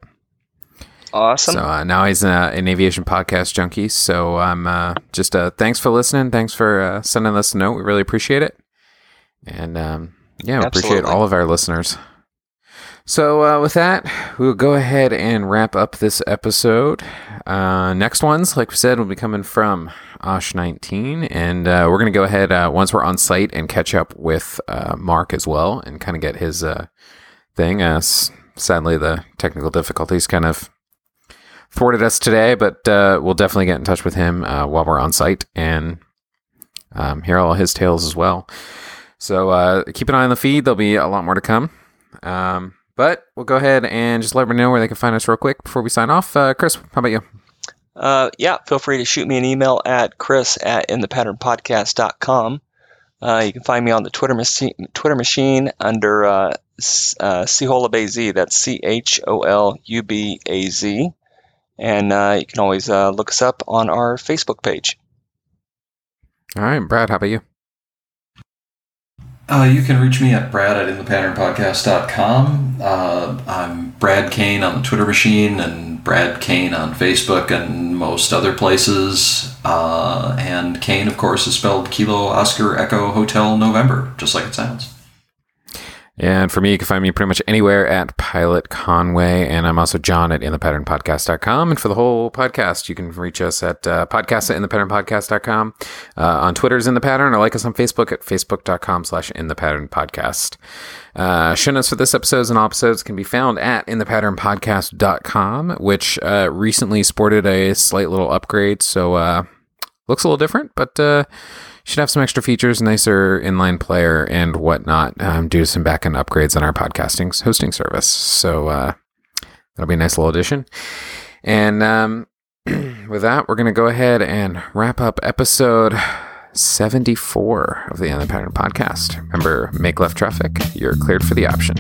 Awesome. So uh, now he's uh, an aviation podcast junkie. So I'm uh, just uh, thanks for listening. Thanks for uh, sending us a note. We really appreciate it. And um, yeah, we appreciate all of our listeners. So uh, with that, we'll go ahead and wrap up this episode. Uh, next ones, like we said, will be coming from Osh 19, and uh, we're going to go ahead uh, once we're on site and catch up with uh, Mark as well, and kind of get his uh, thing. Sadly, the technical difficulties kind of thwarted us today, but we'll definitely get in touch with him while we're on site and um, hear all his tales as well. So keep an eye on the feed. There'll be a lot more to come. Um, but we'll go ahead and just let everyone know where they can find us real quick before we sign off. Uh, Chris, how about you? Uh, yeah, feel free to shoot me an email at chris at inthepatternpodcast.com. Uh, you can find me on the Twitter, machine Twitter machine under uh, uh, Cholubaz. That's C H O L U B A Z. And uh, you can always uh, look us up on our Facebook page. All right, Brad, how about you? Uh, you can reach me at brad at inthepatternpodcast.com. Uh, I'm Brad Koehn on the Twitter machine and Brad Koehn on Facebook and most other places. Uh, and Koehn, of course, is spelled Kilo Oscar Echo Hotel November, just like it sounds. And for me, you can find me pretty much anywhere at Pilot Conway. And I'm also John at InThePatternPodcast.com. And for the whole podcast, you can reach us at uh, podcast at InThePatternPodcast.com. Uh, on Twitter is In The Pattern, or like us on Facebook at Facebook.com slash In The Pattern Podcast. Uh, show notes for this episodes and all episodes can be found at InThePatternPodcast.com, which uh, recently sported a slight little upgrade. So, uh, looks a little different, but uh, should have some extra features, nicer inline player and whatnot, um, due to some backend upgrades on our podcasting hosting service. So uh, that'll be a nice little addition. And um, with that, we're going to go ahead and wrap up episode 74 of the In the Pattern podcast. Remember, make left traffic, you're cleared for the option.